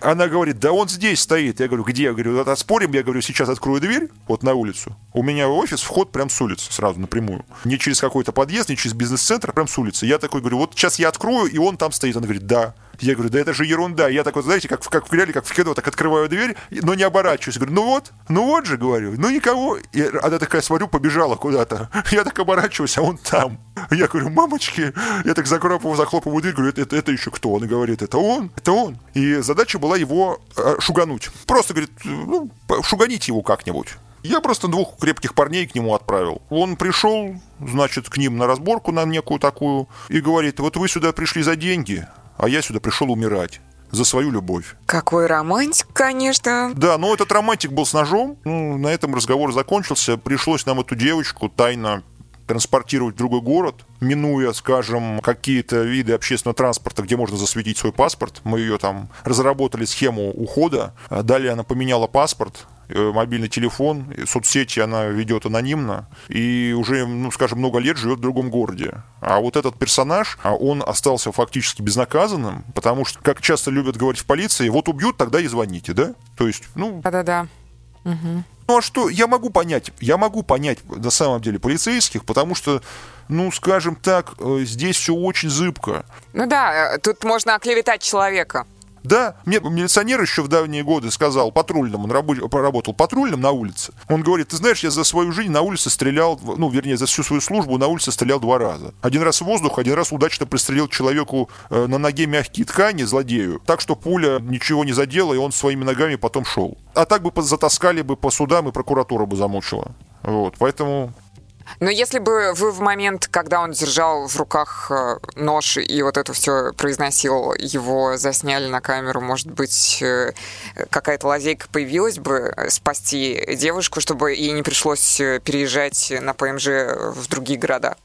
она говорит, да он здесь стоит. Я говорю, где? Я говорю, вот спорим, я говорю, сейчас открою дверь, вот на улицу. У меня офис вход прям с улицы, сразу напрямую. Не через какой-то подъезд, не через бизнес-центр, прям с улицы. Я такой говорю, вот сейчас я открою, и он там стоит. Он говорит, да. Я говорю, да это же ерунда. Я такой, знаете, как, как в реале, как в кино, так открываю дверь, но не оборачиваюсь. Говорю, ну вот, ну вот же, говорю, ну никого. И она такая, смотрю, побежала куда-то. Я так оборачиваюсь, а он там. Я говорю, мамочки. Я так захлопываю, захлопываю дверь, говорю, это, это, это еще кто? Он говорит, это он, это он. И задача была его э, шугануть. Просто, говорит, ну, шуганите его как-нибудь. Я просто двух крепких парней к нему отправил. Он пришел, значит, к ним на разборку на некую такую и говорит, вот вы сюда пришли за деньги, а я сюда пришел умирать за свою любовь. Какой романтик, конечно. Да, но этот романтик был с ножом. Ну, на этом разговор закончился. Пришлось нам эту девочку тайно транспортировать в другой город, минуя, скажем, какие-то виды общественного транспорта, где можно засветить свой паспорт. Мы ее там разработали схему ухода. Далее она поменяла паспорт, Э, мобильный телефон, соцсети она ведет анонимно, и уже, ну, скажем, много лет живет в другом городе. А вот этот персонаж, а он остался фактически безнаказанным, потому что, как часто любят говорить в полиции, вот убьют, тогда и звоните, да? То есть, ну... Да-да-да. Угу. Ну а что, я могу понять, я могу понять на самом деле полицейских, потому что, ну, скажем так, э, здесь все очень зыбко. Ну да, э, тут можно оклеветать человека. Да, мне милиционер еще в давние годы сказал патрульным, он работал патрульным на улице. Он говорит, ты знаешь, я за свою жизнь на улице стрелял, ну, вернее, за всю свою службу на улице стрелял два раза. Один раз в воздух, один раз удачно пристрелил человеку э, на ноге мягкие ткани, злодею, так что пуля ничего не задела, и он своими ногами потом шел. А так бы затаскали бы по судам, и прокуратура бы замучила. Вот, поэтому Но если бы вы в момент, когда он держал в руках э, нож и вот это все произносил, его засняли на камеру, может быть, э, какая-то лазейка появилась бы спасти девушку, чтобы ей не пришлось переезжать на ПМЖ в другие города?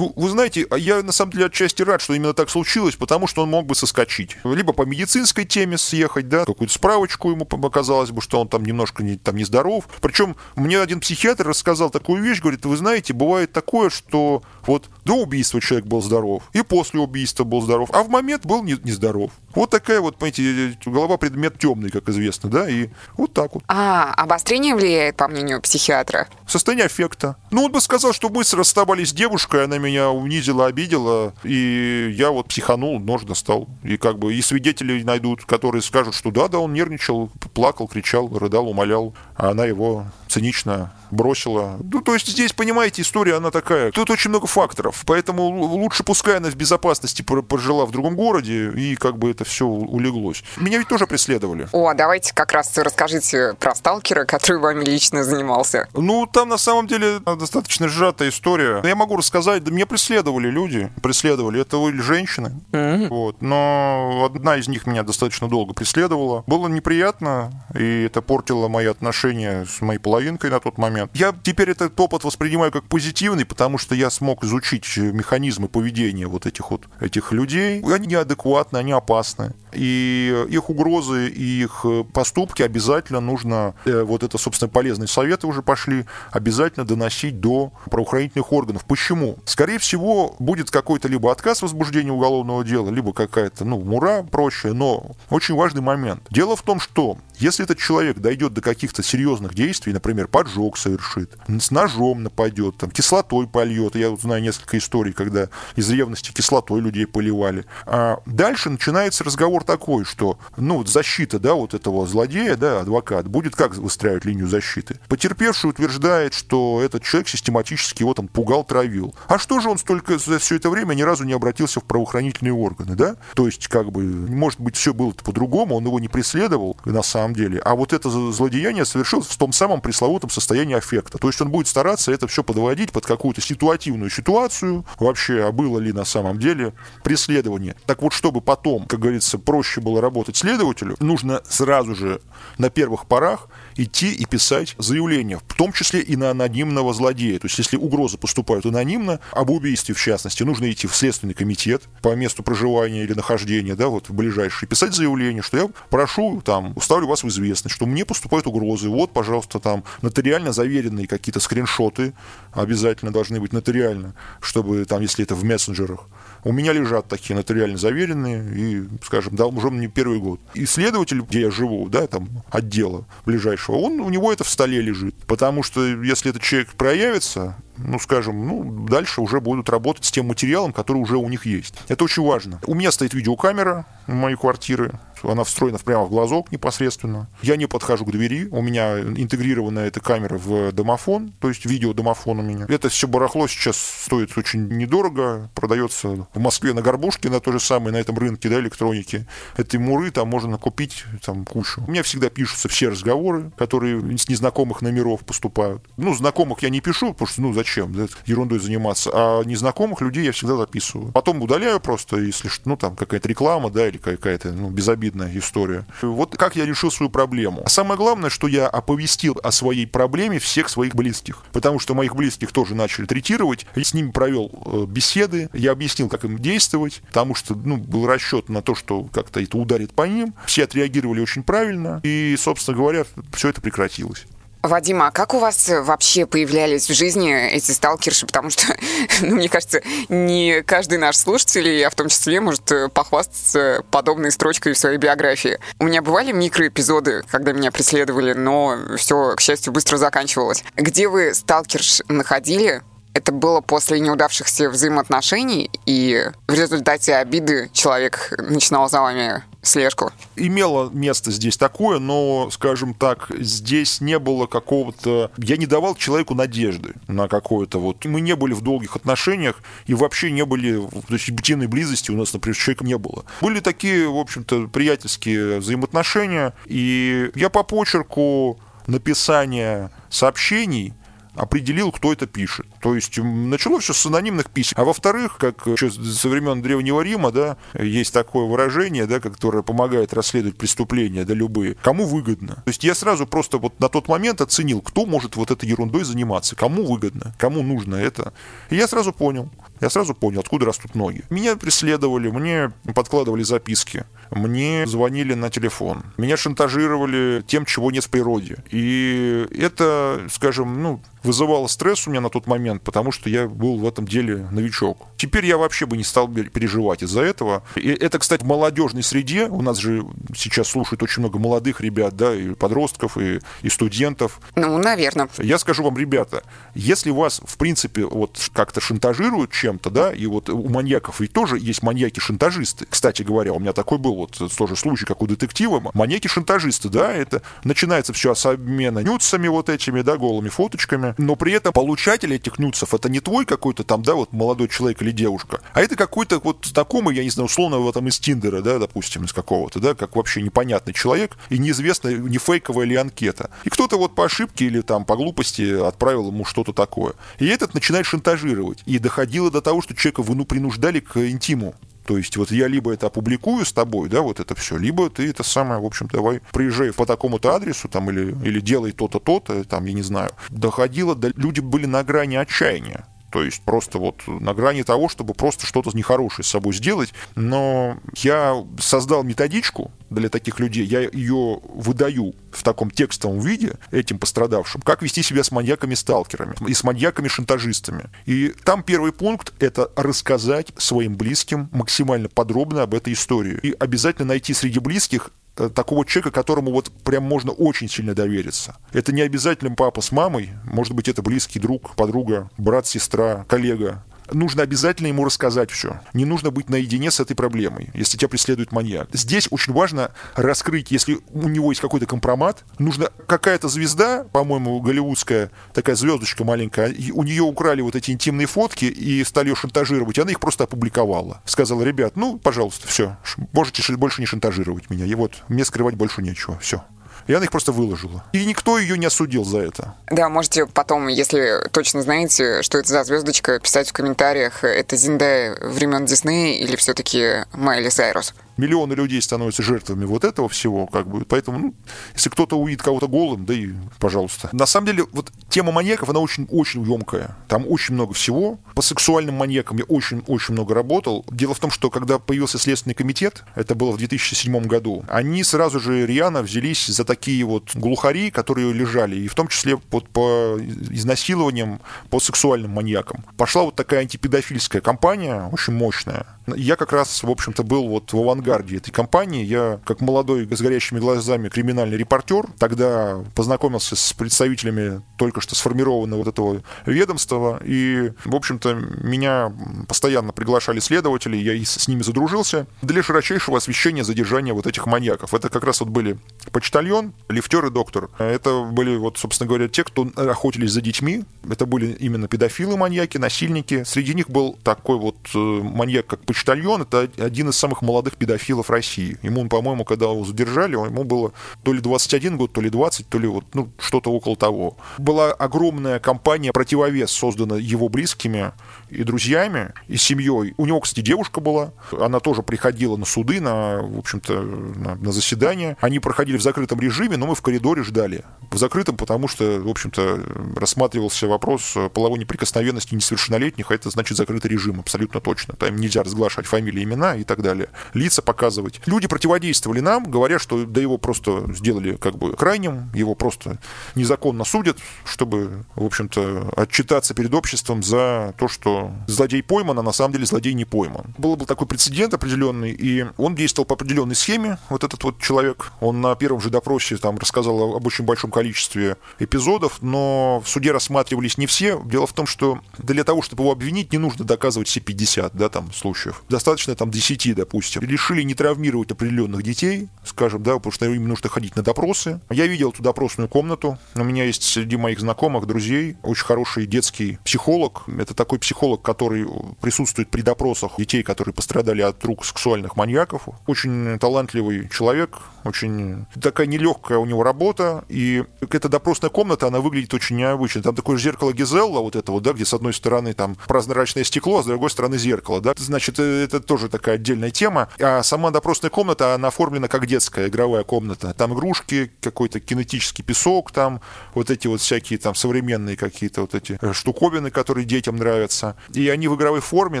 Ну, вы знаете, а я на самом деле отчасти рад, что именно так случилось, потому что он мог бы соскочить. Либо по медицинской теме съехать, да, какую-то справочку ему показалось бы, что он там немножко не, там нездоров. Причем мне один психиатр рассказал такую вещь, говорит, вы знаете, бывает такое, что вот до убийства человек был здоров, и после убийства был здоров, а в момент был не, нездоров. Вот такая вот, понимаете, голова предмет темный, как известно, да, и вот так вот. А, обострение влияет, по мнению психиатра? Состояние аффекта. Ну, он бы сказал, что мы расставались с девушкой, она меня унизила, обидела, и я вот психанул, нож достал. И как бы и свидетелей найдут, которые скажут, что да, да, он нервничал, плакал, кричал, рыдал, умолял, а она его цинично бросила. Ну, то есть здесь, понимаете, история, она такая. Тут очень много факторов, поэтому лучше пускай она в безопасности пожила в другом городе, и как бы это все улеглось. Меня ведь тоже преследовали. О, давайте как раз расскажите про сталкера, который вами лично занимался. Ну, там на самом деле достаточно сжатая история. Я могу рассказать, да меня преследовали люди, преследовали. Это были женщины. Mm-hmm. Вот. Но одна из них меня достаточно долго преследовала. Было неприятно, и это портило мои отношения с моей половинкой на тот момент. Я теперь этот опыт воспринимаю как позитивный, потому что я смог изучить механизмы поведения вот этих вот этих людей. Они неадекватны, они опасны. И их угрозы и их поступки обязательно нужно, э, вот это, собственно, полезные советы уже пошли, обязательно доносить до правоохранительных органов. Почему? Скорее всего, будет какой-то либо отказ возбуждения уголовного дела, либо какая-то, ну, мура проще, но очень важный момент. Дело в том, что если этот человек дойдет до каких-то серьезных действий, например, поджог совершит, с ножом нападет, там, кислотой польет, я вот знаю несколько историй, когда из ревности кислотой людей поливали, а дальше начинается разговор такой, что, ну, защита, да, вот этого злодея, да, адвокат, будет как выстраивать линию защиты? Потерпевший утверждает, что этот человек систематически его там пугал, травил. А что же он столько за все это время ни разу не обратился в правоохранительные органы, да? То есть, как бы, может быть, все было по-другому, он его не преследовал на самом деле. А вот это злодеяние совершилось в том самом пресловутом состоянии аффекта. То есть он будет стараться это все подводить под какую-то ситуативную ситуацию, вообще, а было ли на самом деле преследование. Так вот, чтобы потом, как говорится, проще было работать следователю, нужно сразу же на первых порах идти и писать заявление, в том числе и на анонимного злодея. То есть, если угрозы поступают анонимно, об убийстве, в частности, нужно идти в Следственный комитет по месту проживания или нахождения, да, вот в ближайший, писать заявление, что я прошу, там, ставлю вас в известность, что мне поступают угрозы, вот, пожалуйста, там, нотариально заверенные какие-то скриншоты обязательно должны быть нотариально, чтобы, там, если это в мессенджерах, у меня лежат такие нотариально заверенные, и, скажем, да, уже не первый год. Исследователь, где я живу, да, там, отдела ближайшего, он, у него это в столе лежит. Потому что если этот человек проявится, ну, скажем, ну, дальше уже будут работать с тем материалом, который уже у них есть. Это очень важно. У меня стоит видеокамера моей квартиры, она встроена прямо в глазок непосредственно. Я не подхожу к двери, у меня интегрирована эта камера в домофон, то есть видеодомофон у меня. Это все барахло сейчас стоит очень недорого, продается в Москве на Горбушке, на то же самое, на этом рынке да, электроники. Эти муры там можно купить там кучу. У меня всегда пишутся все разговоры, которые с незнакомых номеров поступают. Ну, знакомых я не пишу, потому что, ну, зачем ерундой заниматься, а незнакомых людей я всегда записываю. Потом удаляю просто, если, ну, там какая-то реклама, да, или какая-то, ну, безобидная история. Вот как я решил свою проблему. Самое главное, что я оповестил о своей проблеме всех своих близких. Потому что моих близких тоже начали третировать. Я с ними провел э, беседы, я объяснил, как им действовать, потому что ну, был расчет на то, что как-то это ударит по ним. Все отреагировали очень правильно, и, собственно говоря, все это прекратилось. Вадима, а как у вас вообще появлялись в жизни эти сталкерши? Потому что, ну, мне кажется, не каждый наш слушатель, я в том числе, может э, похвастаться подобной строчкой в своей биографии. У меня бывали микроэпизоды, когда меня преследовали, но все, к счастью, быстро заканчивалось. Где вы сталкерш находили? Это было после неудавшихся взаимоотношений, и в результате обиды человек начинал за вами слежку. Имело место здесь такое, но, скажем так, здесь не было какого-то... Я не давал человеку надежды на какое-то вот... Мы не были в долгих отношениях и вообще не были... То есть бытийной близости у нас, например, с человеком не было. Были такие, в общем-то, приятельские взаимоотношения, и я по почерку написания сообщений определил, кто это пишет. То есть началось все с анонимных писем. А во-вторых, как еще со времен Древнего Рима, да, есть такое выражение, да, которое помогает расследовать преступления, да, любые. Кому выгодно? То есть я сразу просто вот на тот момент оценил, кто может вот этой ерундой заниматься, кому выгодно, кому нужно это. И я сразу понял. Я сразу понял, откуда растут ноги. Меня преследовали, мне подкладывали записки, мне звонили на телефон, меня шантажировали тем, чего нет в природе. И это, скажем, ну, вызывало стресс у меня на тот момент, потому что я был в этом деле новичок. Теперь я вообще бы не стал переживать из-за этого. И это, кстати, в молодежной среде. У нас же сейчас слушают очень много молодых ребят, да, и подростков, и, и студентов. Ну, наверное. Я скажу вам, ребята, если вас, в принципе, вот как-то шантажируют чем-то, да, и вот у маньяков ведь тоже есть маньяки-шантажисты. Кстати говоря, у меня такой был вот тоже случай, как у детектива. Маньяки-шантажисты, да, это начинается все с обмена нюцами вот этими, да, голыми фоточками, но при этом получатель этих нюцев это не твой какой-то там, да, вот молодой человек или девушка, а это какой-то вот знакомый, я не знаю, условно, вот там из Тиндера, да, допустим, из какого-то, да, как вообще непонятный человек, и неизвестно, не фейковая ли анкета. И кто-то вот по ошибке или там по глупости отправил ему что-то такое. И этот начинает шантажировать. И доходило до того, что человека ну, принуждали к интиму. То есть вот я либо это опубликую с тобой, да, вот это все, либо ты это самое, в общем, давай приезжай по такому-то адресу, там, или, или делай то-то, то-то, там, я не знаю. Доходило, до... люди были на грани отчаяния. То есть просто вот на грани того, чтобы просто что-то нехорошее с собой сделать. Но я создал методичку для таких людей. Я ее выдаю в таком текстовом виде этим пострадавшим, как вести себя с маньяками-сталкерами и с маньяками-шантажистами. И там первый пункт — это рассказать своим близким максимально подробно об этой истории. И обязательно найти среди близких такого человека, которому вот прям можно очень сильно довериться. Это не обязательно папа с мамой, может быть, это близкий друг, подруга, брат, сестра, коллега, нужно обязательно ему рассказать все. Не нужно быть наедине с этой проблемой, если тебя преследует маньяк. Здесь очень важно раскрыть, если у него есть какой-то компромат, нужно какая-то звезда, по-моему, голливудская, такая звездочка маленькая, у нее украли вот эти интимные фотки и стали ее шантажировать, она их просто опубликовала. Сказала, ребят, ну, пожалуйста, все, можете больше не шантажировать меня, и вот мне скрывать больше нечего, все. И она их просто выложила. И никто ее не осудил за это. Да, можете потом, если точно знаете, что это за звездочка, писать в комментариях, это Зиндая времен Диснея или все-таки Майли Сайрус миллионы людей становятся жертвами вот этого всего, как бы. Поэтому, ну, если кто-то увидит кого-то голым, да и пожалуйста. На самом деле, вот тема маньяков, она очень-очень емкая. Там очень много всего. По сексуальным маньякам я очень-очень много работал. Дело в том, что когда появился Следственный комитет, это было в 2007 году, они сразу же рьяно взялись за такие вот глухари, которые лежали, и в том числе вот по изнасилованиям, по сексуальным маньякам. Пошла вот такая антипедофильская кампания, очень мощная. Я как раз, в общем-то, был вот в авангарде этой кампании. Я, как молодой с горящими глазами криминальный репортер, тогда познакомился с представителями только что сформированного вот этого ведомства. И, в общем-то, меня постоянно приглашали следователи, я и с ними задружился для широчайшего освещения задержания вот этих маньяков. Это как раз вот были почтальон, лифтер и доктор. Это были вот, собственно говоря, те, кто охотились за детьми. Это были именно педофилы-маньяки, насильники. Среди них был такой вот э, маньяк, как почтальон — это один из самых молодых педофилов России. Ему, по-моему, когда его задержали, ему было то ли 21 год, то ли 20, то ли вот, ну, что-то около того. Была огромная кампания противовес, создана его близкими и друзьями, и семьей. У него, кстати, девушка была. Она тоже приходила на суды, на, в общем-то, на, на заседания. Они проходили в закрытом режиме, но мы в коридоре ждали. В закрытом, потому что, в общем-то, рассматривался вопрос половой неприкосновенности несовершеннолетних, а это значит закрытый режим, абсолютно точно. Там нельзя разглашать фамилии, имена и так далее. Лица показывать. Люди противодействовали нам, говоря, что да его просто сделали как бы крайним, его просто незаконно судят, чтобы, в общем-то, отчитаться перед обществом за то, что злодей пойман, а на самом деле злодей не пойман. Был бы такой прецедент определенный, и он действовал по определенной схеме, вот этот вот человек. Он на первом же допросе там рассказал об очень большом количестве эпизодов, но в суде рассматривались не все. Дело в том, что для того, чтобы его обвинить, не нужно доказывать все 50, да, там, случаев. Достаточно там 10, допустим. Лишь решили не травмировать определенных детей, скажем, да, потому что им нужно ходить на допросы. Я видел эту допросную комнату. У меня есть среди моих знакомых, друзей, очень хороший детский психолог. Это такой психолог, который присутствует при допросах детей, которые пострадали от рук сексуальных маньяков. Очень талантливый человек, очень такая нелегкая у него работа. И эта допросная комната, она выглядит очень необычно. Там такое зеркало Гизелла, вот это вот, да, где с одной стороны там прозрачное стекло, а с другой стороны зеркало, да. Значит, это тоже такая отдельная тема. А сама допросная комната, она оформлена как детская игровая комната. Там игрушки, какой-то кинетический песок, там вот эти вот всякие там современные какие-то вот эти э, штуковины, которые детям нравятся. И они в игровой форме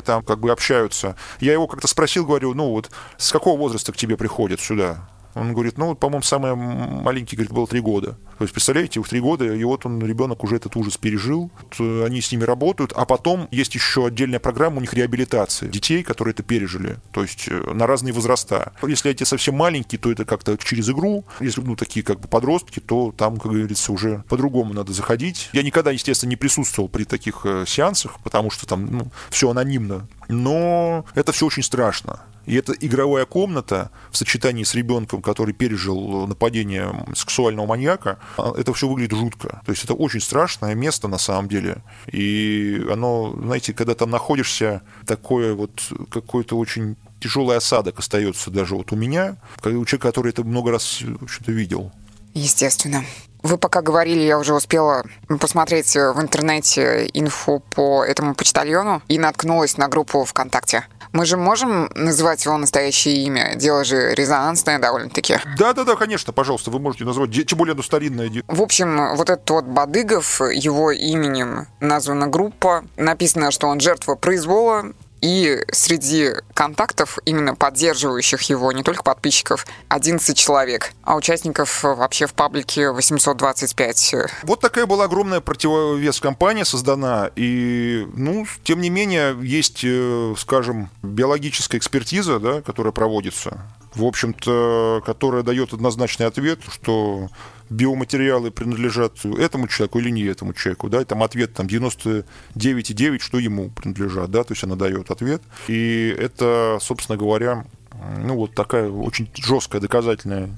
там как бы общаются. Я его как-то спросил, говорю, ну вот с какого возраста к тебе приходят сюда? Он говорит, ну, по-моему, самый маленький, говорит, было три года. То есть, представляете, в три года, и вот он, ребенок уже этот ужас пережил, э, они с ними работают, а потом есть еще отдельная программа у них реабилитации детей, которые это пережили, то есть э, на разные возраста. Если эти совсем маленькие, то это как-то через игру, если, ну, такие как бы подростки, то там, как говорится, уже по-другому надо заходить. Я никогда, естественно, не присутствовал при таких э, сеансах, потому что там ну, все анонимно, но это все очень страшно. И эта игровая комната в сочетании с ребенком, который пережил нападение сексуального маньяка, а, это все выглядит жутко. То есть это очень страшное место на самом деле. И оно, знаете, когда там находишься, такое вот какой-то очень тяжелый осадок остается даже вот у меня, у человека, который это много раз что-то видел. Естественно. Вы пока говорили, я уже успела посмотреть в интернете инфу по этому почтальону и наткнулась на группу ВКонтакте. Мы же можем называть его настоящее имя? Дело же резонансное довольно-таки. Да-да-да, конечно, пожалуйста, вы можете назвать, тем более оно старинное. В общем, вот этот вот Бадыгов, его именем названа группа. Написано, что он жертва произвола, и среди контактов, именно поддерживающих его, не только подписчиков, 11 человек, а участников вообще в паблике 825. Вот такая была огромная противовес компания создана, и, ну, тем не менее, есть, э, скажем, биологическая экспертиза, да, которая проводится, в общем-то, которая дает однозначный ответ, что биоматериалы принадлежат этому человеку или не этому человеку, да, и там ответ там 99,9, что ему принадлежат, да, то есть она дает ответ. И это, собственно говоря, ну вот такая очень жесткая доказательная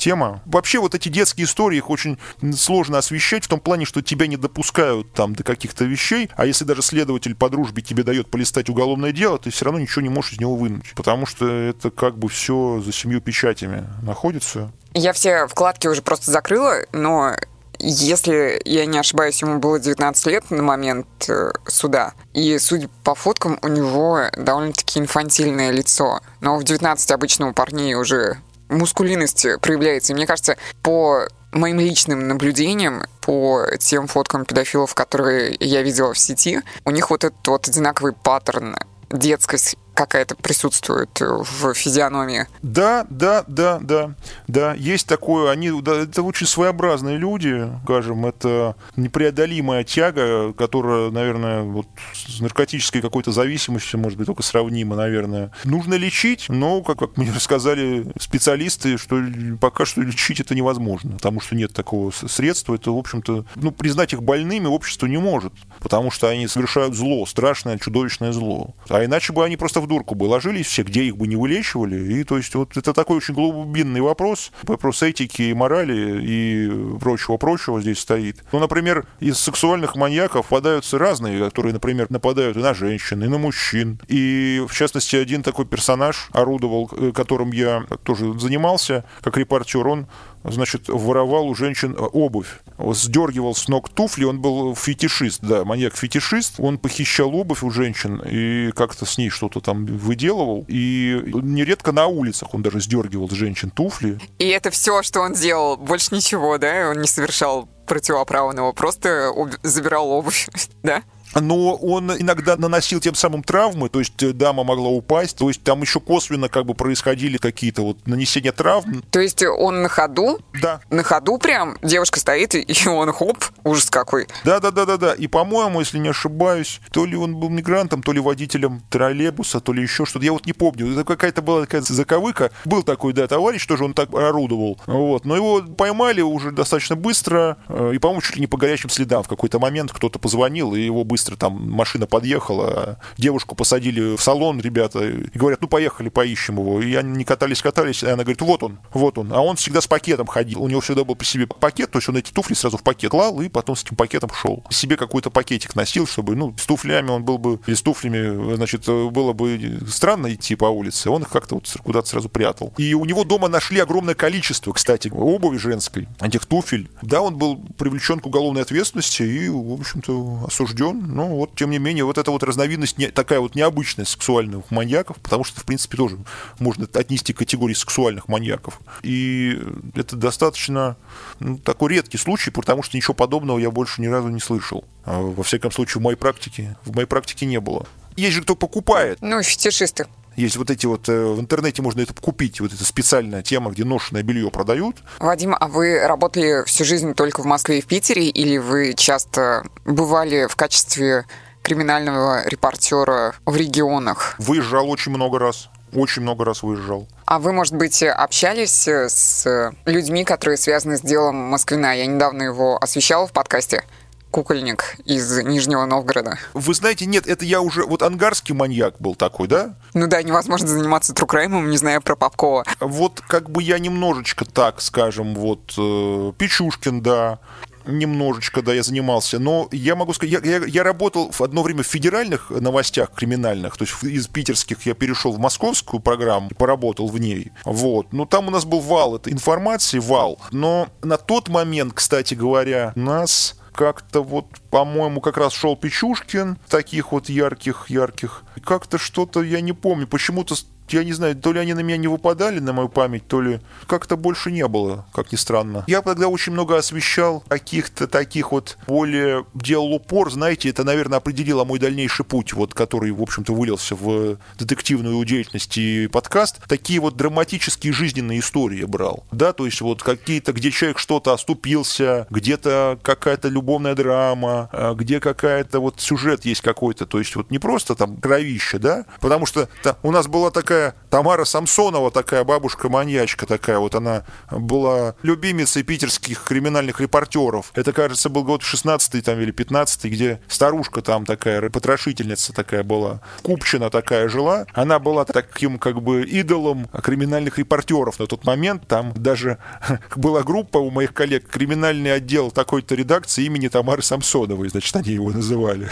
тема. Вообще вот эти детские истории, их очень сложно освещать в том плане, что тебя не допускают там до каких-то вещей, а если даже следователь по дружбе тебе дает полистать уголовное дело, ты все равно ничего не можешь из него вынуть, потому что это как бы все за семью печатями находится. Я все вкладки уже просто закрыла, но если я не ошибаюсь, ему было 19 лет на момент э, суда. И, судя по фоткам, у него довольно-таки инфантильное лицо. Но в 19 обычно у парней уже мускулинность проявляется. И мне кажется, по моим личным наблюдениям, по тем фоткам педофилов, которые я видела в сети, у них вот этот вот одинаковый паттерн детскость какая-то присутствует в физиономии. Да, да, да, да, да, есть такое, они, да, это очень своеобразные люди, скажем, это непреодолимая тяга, которая, наверное, вот с наркотической какой-то зависимостью, может быть, только сравнима, наверное. Нужно лечить, но, как, как мне рассказали специалисты, что пока что лечить это невозможно, потому что нет такого средства, это, в общем-то, ну, признать их больными общество не может, потому что они совершают зло, страшное, чудовищное зло. А иначе бы они просто в дурку бы ложились все, где их бы не вылечивали. И то есть вот это такой очень глубинный вопрос, вопрос этики и морали и прочего-прочего здесь стоит. Ну, например, из сексуальных маньяков попадаются разные, которые, например, нападают и на женщин, и на мужчин. И, в частности, один такой персонаж орудовал, э, которым я тоже занимался, как репортер, он значит, воровал у женщин э, обувь. Сдергивал с ног туфли, он был фетишист, да, маньяк-фетишист. Он похищал обувь у женщин и как-то с ней что-то там выделывал. И нередко на улицах он даже сдергивал с женщин туфли. И это все, что он делал, больше ничего, да? Он не совершал противоправного, просто забирал обувь, да? Но он иногда наносил тем самым травмы, то есть э, дама могла упасть, то есть там еще косвенно как бы происходили какие-то вот нанесения травм. То есть он на ходу? Да. На ходу прям девушка стоит, и он хоп, ужас какой. Да-да-да-да-да. И, по-моему, если не ошибаюсь, то ли он был мигрантом, то ли водителем троллейбуса, то ли еще что-то. Я вот не помню. Это какая-то была такая заковыка. Был такой, да, товарищ, тоже он так орудовал. Вот. Но его поймали уже достаточно быстро, э, и, по-моему, чуть ли не по горячим следам. В какой-то момент кто-то позвонил, и его быстро быстро. Там машина подъехала, девушку посадили в салон, ребята, и говорят, ну, поехали, поищем его. И они не катались, катались, и она говорит, вот он, вот он. А он всегда с пакетом ходил. У него всегда был при себе пакет, то есть он эти туфли сразу в пакет клал, и потом с этим пакетом шел. Себе какой-то пакетик носил, чтобы, ну, с туфлями он был бы, или с туфлями, значит, было бы странно идти по улице. Он их как-то вот куда-то сразу прятал. И у него дома нашли огромное количество, кстати, обуви женской, этих туфель. Да, он был привлечен к уголовной ответственности и, в общем-то, осужден. Но вот, тем не менее, вот эта вот разновидность не, такая вот необычная сексуальных маньяков, потому что, в принципе, тоже можно отнести к категории сексуальных маньяков. И это достаточно ну, такой редкий случай, потому что ничего подобного я больше ни разу не слышал. А, во всяком случае, в моей практике, в моей практике не было. Есть же кто покупает. Ну, фетишисты. Есть вот эти вот, э, в интернете можно это купить, вот эта специальная тема, где ношенное белье продают. Вадим, а вы работали всю жизнь только в Москве и в Питере, или вы часто бывали в качестве криминального репортера в регионах? Выезжал очень много раз. Очень много раз выезжал. А вы, может быть, общались с людьми, которые связаны с делом Москвина? Я недавно его освещала в подкасте кукольник из Нижнего Новгорода. Вы знаете, нет, это я уже... Вот ангарский маньяк был такой, да? Ну да, невозможно заниматься true crime ом, не зная про Попкова. Вот как бы я немножечко так, скажем, вот э, Печушкин, да, немножечко, да, я занимался, но я могу сказать, я, я, я работал в одно время в федеральных новостях криминальных, то есть из питерских я перешел в московскую программу, поработал в ней, вот, ну там у нас был вал этой информации, вал, но на тот момент, кстати говоря, нас как-то вот, по-моему, как раз шел Печушкин, таких вот ярких-ярких. Как-то что-то, я не помню, почему-то я не знаю, то ли они на меня не выпадали, на мою память, то ли как-то больше не было, как ни странно. Я тогда очень много освещал каких-то таких вот более делал упор, знаете, это, наверное, определило мой дальнейший путь, вот, который, в общем-то, вылился в детективную деятельность и подкаст. Такие вот драматические жизненные истории брал, да, то есть вот какие-то, где человек что-то оступился, где-то какая-то любовная драма, а, где какая-то вот сюжет есть какой-то, то есть вот не просто там кровище, да, потому что у нас была такая такая Тамара Самсонова, такая бабушка-маньячка такая, вот она была любимицей питерских криминальных репортеров. Это, кажется, был год 16 там или 15 где старушка там такая, потрошительница такая была, Купчина такая жила. Она была таким как бы идолом криминальных репортеров на тот момент. Там даже была группа у моих коллег, криминальный отдел такой-то редакции имени Тамары Самсоновой, значит, они его называли.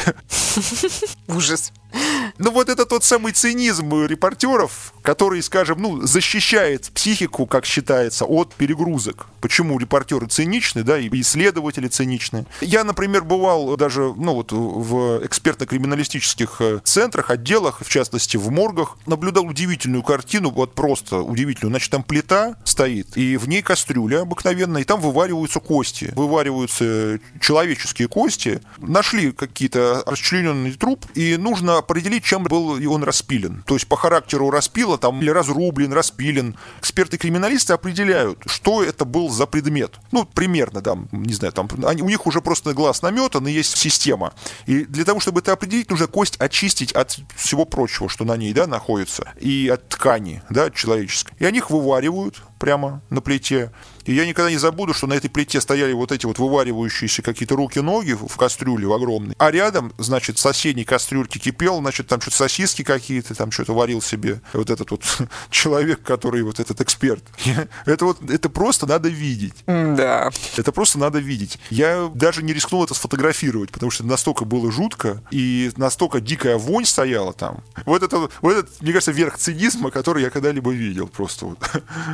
Ужас. Ну вот это тот самый цинизм репортеров, который, скажем, ну, защищает психику, как считается, от перегрузок. Почему репортеры циничны, да, и исследователи циничны. Я, например, бывал даже, ну вот, в экспертно-криминалистических э, центрах, отделах, в частности, в моргах, наблюдал удивительную картину, вот просто удивительную. Значит, там плита стоит, и в ней кастрюля обыкновенная, и там вывариваются кости. Вывариваются человеческие кости. Нашли какие-то расчлененный труп, и нужно определить, чем был он распилен. То есть по характеру распила там или разрублен, распилен. Эксперты-криминалисты определяют, что это был за предмет. Ну, примерно, там, не знаю, там, они, у них уже просто глаз наметан и есть система. И для того, чтобы это определить, нужно кость очистить от всего прочего, что на ней, да, находится, и от ткани, да, человеческой. И они их вываривают прямо на плите. И я никогда не забуду, что на этой плите стояли вот эти вот вываривающиеся какие-то руки-ноги в кастрюле в огромной. А рядом, значит, в соседней кастрюльке кипел, значит, там что-то сосиски какие-то, там что-то варил себе вот этот вот человек, который вот этот эксперт. Это вот, это просто надо видеть. Да. Это просто надо видеть. Я даже не рискнул это сфотографировать, потому что настолько было жутко, и настолько дикая вонь стояла там. Вот это, вот это мне кажется, верх цинизма, который я когда-либо видел просто вот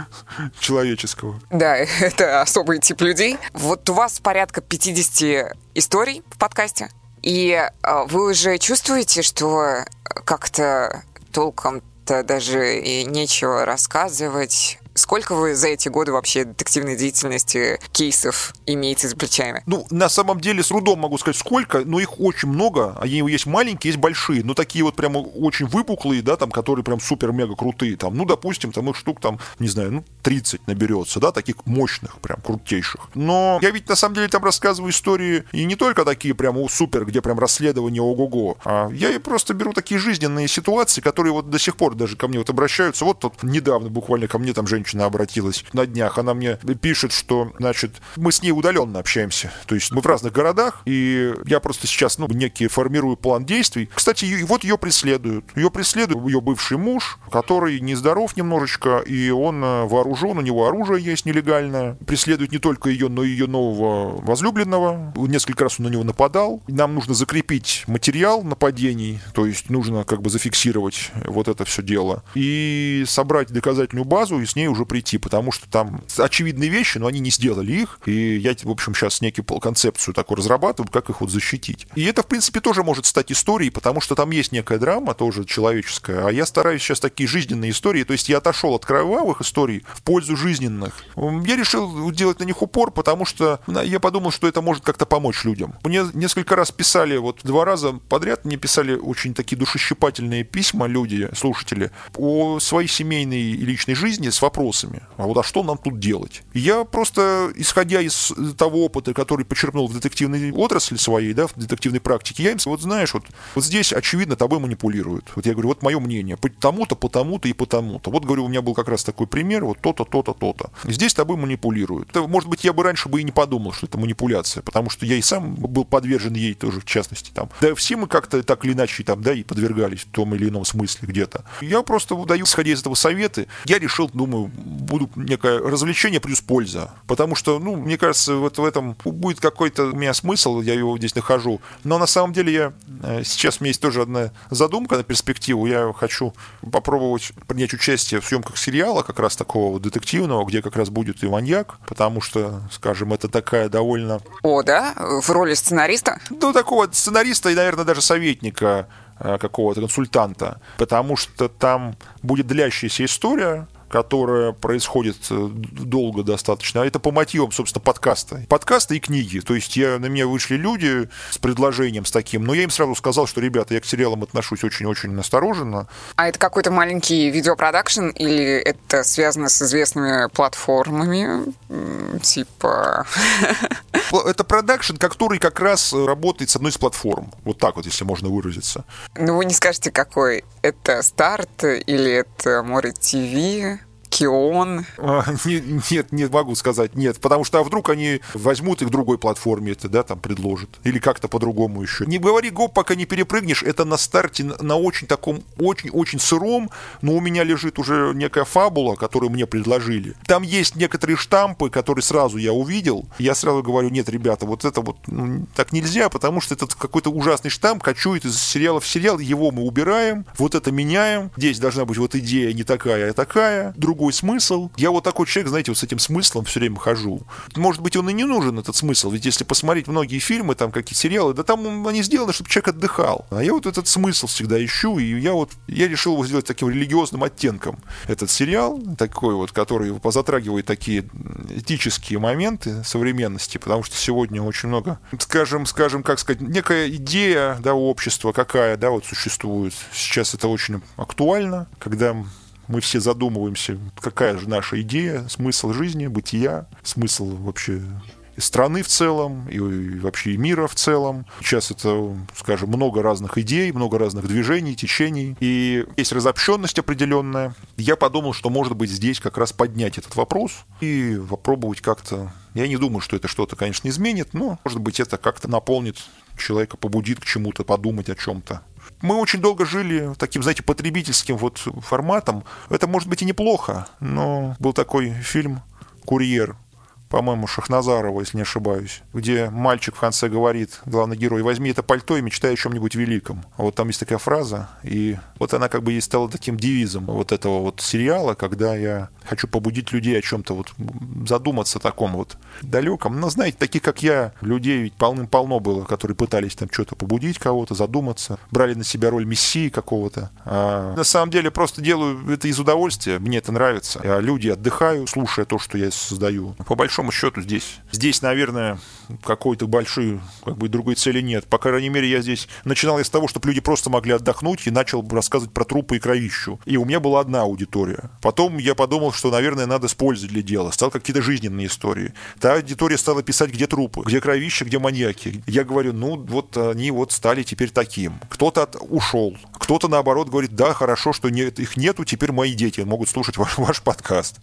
человеческого. Да, это особый тип людей. Вот у вас порядка 50 историй в подкасте, и а, вы уже чувствуете, что как-то толком-то даже и нечего рассказывать Сколько вы за эти годы вообще детективной деятельности кейсов имеете за плечами? Ну, на самом деле, с трудом могу сказать, сколько, но их очень много. Они есть маленькие, есть большие, но такие вот прямо очень выпуклые, да, там, которые прям супер-мега крутые. Там, ну, допустим, там их штук, там, не знаю, ну, 30 наберется, да, таких мощных, прям крутейших. Но я ведь на самом деле там рассказываю истории и не только такие прям супер, где прям расследование ого-го, а я и просто беру такие жизненные ситуации, которые вот до сих пор даже ко мне вот обращаются. Вот тут недавно буквально ко мне там женщина женщина обратилась на днях. Она мне пишет, что, значит, мы с ней удаленно общаемся. То есть мы в разных городах, и я просто сейчас, ну, некий формирую план действий. Кстати, и вот ее преследуют. Ее преследует ее бывший муж, который нездоров немножечко, и он э, вооружен, у него оружие есть нелегальное. Преследует не только ее, но и ее нового возлюбленного. Несколько раз он на него нападал. Нам нужно закрепить материал нападений, то есть нужно как бы зафиксировать вот это все дело. И собрать доказательную базу и с ней уже прийти, потому что там очевидные вещи, но они не сделали их. И я, в общем, сейчас некую концепцию такую разрабатываю, как их вот защитить. И это, в принципе, тоже может стать историей, потому что там есть некая драма, тоже человеческая. А я стараюсь сейчас такие жизненные истории, то есть я отошел от кровавых историй в пользу жизненных. Я решил делать на них упор, потому что я подумал, что это может как-то помочь людям. Мне несколько раз писали, вот два раза подряд мне писали очень такие душещипательные письма люди, слушатели, о своей семейной и личной жизни с вопросами. А вот а что нам тут делать? Я просто, исходя из того опыта, который почерпнул в детективной отрасли своей, да, в детективной практике, я им, вот знаешь, вот, вот здесь, очевидно, тобой манипулируют. Вот я говорю, вот мое мнение, по тому-то, по тому-то и по тому-то. Вот, говорю, у меня был как раз такой пример, вот то-то, то-то, то-то. Здесь тобой манипулируют. Это, может быть, я бы раньше бы и не подумал, что это манипуляция, потому что я и сам был подвержен ей тоже, в частности, там. Да все мы как-то так или иначе там, да, и подвергались в том или ином смысле где-то. Я просто даю, исходя из этого советы, я решил, думаю, буду некое развлечение плюс польза. Потому что, ну, мне кажется, вот в этом будет какой-то у меня смысл, я его здесь нахожу. Но на самом деле я э, сейчас у меня есть тоже одна задумка на перспективу. Я хочу попробовать принять участие в съемках сериала, как раз такого вот детективного, где как раз будет и маньяк, потому что, скажем, это такая довольно... О, да? В роли сценариста? Ну, такого сценариста и, наверное, даже советника э, какого-то консультанта, потому что там будет длящаяся история, которая происходит э, долго достаточно, а это по мотивам, собственно, подкаста. Подкаста и книги. То есть я, на меня вышли люди с предложением с таким, но я им сразу сказал, что, ребята, я к сериалам отношусь очень-очень настороженно. А это какой-то маленький видеопродакшн или это связано с известными платформами? Типа... Это продакшн, который как раз работает с одной из платформ. Вот так вот, если можно выразиться. Ну, вы не скажете, какой это старт или это Море ТВ? Кион? А, не, нет, не могу сказать, нет. Потому что а вдруг они возьмут их в другой платформе, это, да, там предложат. Или как-то по-другому еще. Не говори гоп, пока не перепрыгнешь. Это на старте на очень таком, очень-очень сыром, но у меня лежит уже некая фабула, которую мне предложили. Там есть некоторые штампы, которые сразу я увидел. Я сразу говорю, нет, ребята, вот это вот ну, так нельзя, потому что этот какой-то ужасный штамп кочует из сериала в сериал, его мы убираем, вот это меняем. Здесь должна быть вот идея не такая, а такая. Другой другой смысл. Я вот такой человек, знаете, вот с этим смыслом все время хожу. Может быть, он и не нужен, этот смысл, ведь если посмотреть многие фильмы, там какие сериалы, да там они сделаны, чтобы человек отдыхал. А я вот этот смысл всегда ищу, и я вот, я решил его сделать таким религиозным оттенком. Этот сериал, такой вот, который позатрагивает такие этические моменты современности, потому что сегодня очень много, скажем, скажем, как сказать, некая идея, да, общества какая, да, вот существует. Сейчас это очень актуально, когда мы все задумываемся, какая же наша идея, смысл жизни, бытия, смысл вообще и страны в целом, и вообще и мира в целом. Сейчас это, скажем, много разных идей, много разных движений, течений, и есть разобщенность определенная. Я подумал, что, может быть, здесь как раз поднять этот вопрос и попробовать как-то... Я не думаю, что это что-то, конечно, изменит, но, может быть, это как-то наполнит человека, побудит к чему-то подумать о чем-то. Мы очень долго жили таким, знаете, потребительским вот форматом. Это может быть и неплохо, но был такой фильм «Курьер», по-моему, Шахназарова, если не ошибаюсь, где мальчик в конце говорит, главный герой, возьми это пальто и мечтай о чем-нибудь великом. Вот там есть такая фраза, и вот она как бы и стала таким девизом вот этого вот сериала, когда я хочу побудить людей о чем-то вот задуматься таком вот далеком. Но знаете, таких как я, людей ведь полным-полно было, которые пытались там что-то побудить кого-то, задуматься, брали на себя роль мессии какого-то. А на самом деле просто делаю это из удовольствия, мне это нравится. А люди отдыхаю, слушая то, что я создаю. По большому большому счету здесь. Здесь, наверное, какой-то большой, как бы другой цели нет. По крайней мере, я здесь начинал из того, чтобы люди просто могли отдохнуть и начал рассказывать про трупы и кровищу. И у меня была одна аудитория. Потом я подумал, что, наверное, надо с пользой для дела. Стал какие-то жизненные истории. Та аудитория стала писать, где трупы, где кровища, где маньяки. Я говорю, ну, вот они вот стали теперь таким. Кто-то ушел, кто-то, наоборот, говорит, да, хорошо, что нет, их нету, теперь мои дети могут слушать ваш, ваш подкаст.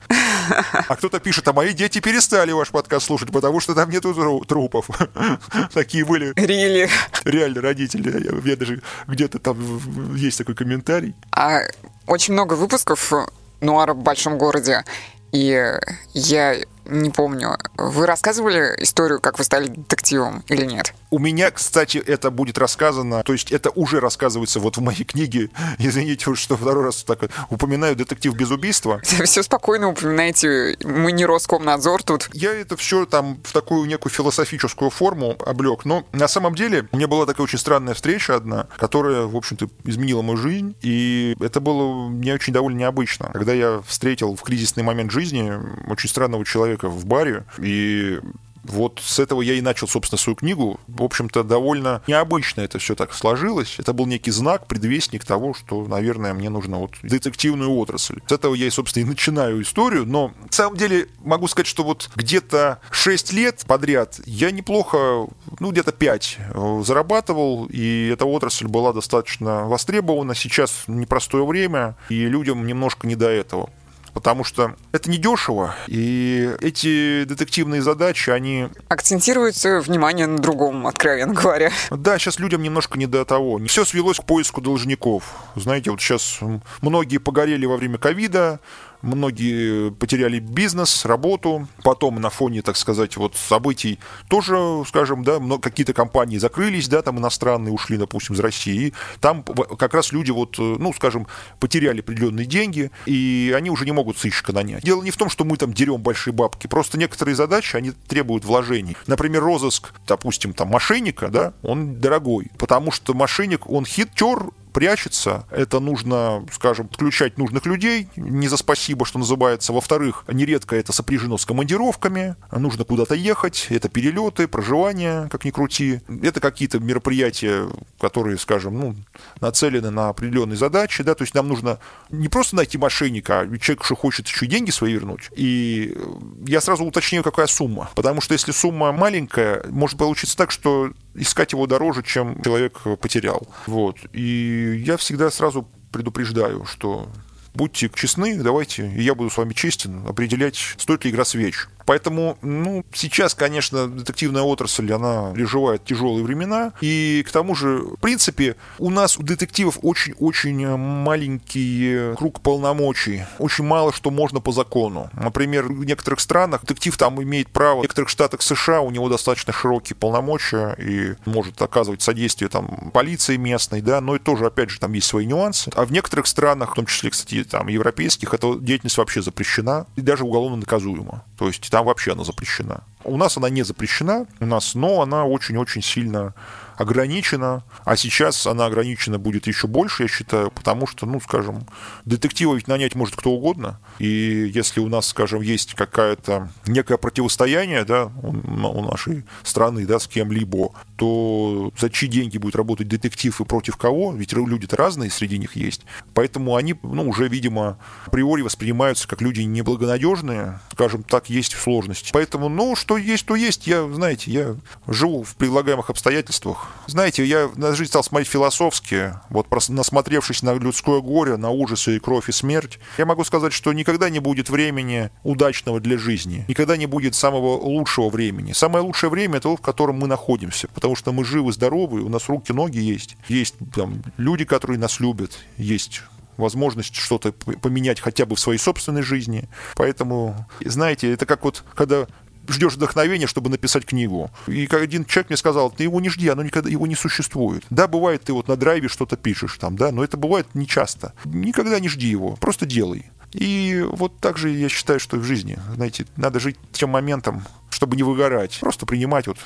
А кто-то пишет, а мои дети перестали ваш подкаст слушать, потому что там нету трупов. Такие были. Really? Реально, родители. Я даже где-то там есть такой комментарий. А очень много выпусков нуара в большом городе. И я не помню. Вы рассказывали историю, как вы стали детективом или нет? У меня, кстати, это будет рассказано, то есть это уже рассказывается вот в моей книге. Извините, что второй раз так упоминаю «Детектив без убийства». Все спокойно упоминайте, мы не Роскомнадзор тут. Я это все там в такую некую философическую форму облег, но на самом деле у меня была такая очень странная встреча одна, которая, в общем-то, изменила мою жизнь, и это было мне очень довольно необычно. Когда я встретил в кризисный момент жизни очень странного человека в баре, и вот с этого я и начал, собственно, свою книгу. В общем-то, довольно необычно это все так сложилось. Это был некий знак, предвестник того, что, наверное, мне нужно вот детективную отрасль. С этого я, и, собственно, и начинаю историю. Но, на самом деле, могу сказать, что вот где-то 6 лет подряд я неплохо, ну, где-то 5 э, зарабатывал, и эта отрасль была достаточно востребована. Сейчас непростое время, и людям немножко не до этого потому что это недешево, и эти детективные задачи, они... Акцентируются внимание на другом, откровенно говоря. Да, сейчас людям немножко не до того. Все свелось к поиску должников. Знаете, вот сейчас многие погорели во время ковида, многие потеряли бизнес, работу. Потом на фоне, так сказать, вот событий тоже, скажем, да, какие-то компании закрылись, да, там иностранные ушли, допустим, из России. И там как раз люди вот, ну, скажем, потеряли определенные деньги, и они уже не могут сыщика нанять. Дело не в том, что мы там дерем большие бабки, просто некоторые задачи, они требуют вложений. Например, розыск, допустим, там мошенника, да, он дорогой, потому что мошенник, он хитер, прячется. Это нужно, скажем, подключать нужных людей, не за спасибо, что называется. Во-вторых, нередко это сопряжено с командировками, нужно куда-то ехать, это перелеты, проживание, как ни крути. Это какие-то мероприятия, которые, скажем, ну, нацелены на определенные задачи, да, то есть нам нужно не просто найти мошенника, а человек, что хочет еще деньги свои вернуть. И я сразу уточняю, какая сумма, потому что если сумма маленькая, может получиться так, что искать его дороже, чем человек потерял. Вот. И я всегда сразу предупреждаю, что будьте честны, давайте, и я буду с вами честен, определять, стоит ли игра свеч. Поэтому, ну, сейчас, конечно, детективная отрасль, она переживает тяжелые времена. И к тому же, в принципе, у нас у детективов очень-очень маленький круг полномочий. Очень мало что можно по закону. Например, в некоторых странах детектив там имеет право, в некоторых штатах США у него достаточно широкие полномочия и может оказывать содействие там полиции местной, да, но и тоже, опять же, там есть свои нюансы. А в некоторых странах, в том числе, кстати, там европейских, эта деятельность вообще запрещена и даже уголовно наказуема. То есть там вообще она запрещена. У нас она не запрещена, у нас, но она очень-очень сильно ограничена, а сейчас она ограничена будет еще больше, я считаю, потому что, ну, скажем, детектива ведь нанять может кто угодно, и если у нас, скажем, есть какая-то некое противостояние, да, у нашей страны, да, с кем-либо, то за чьи деньги будет работать детектив и против кого, ведь люди-то разные среди них есть, поэтому они, ну, уже, видимо, априори воспринимаются как люди неблагонадежные, скажем так, есть сложности. Поэтому, ну, что есть, то есть. Я, знаете, я живу в предлагаемых обстоятельствах, знаете, я на жизнь стал смотреть философски, вот просто насмотревшись на людское горе, на ужасы и кровь и смерть, я могу сказать, что никогда не будет времени удачного для жизни, никогда не будет самого лучшего времени. Самое лучшее время это то, в котором мы находимся, потому что мы живы, здоровы, у нас руки, ноги есть, есть там люди, которые нас любят, есть возможность что-то поменять хотя бы в своей собственной жизни. Поэтому, знаете, это как вот, когда ждешь вдохновения, чтобы написать книгу. И один человек мне сказал, ты его не жди, оно никогда его не существует. Да, бывает, ты вот на драйве что-то пишешь там, да, но это бывает нечасто. Никогда не жди его, просто делай. И вот так же я считаю, что и в жизни. Знаете, надо жить тем моментом, чтобы не выгорать. Просто принимать вот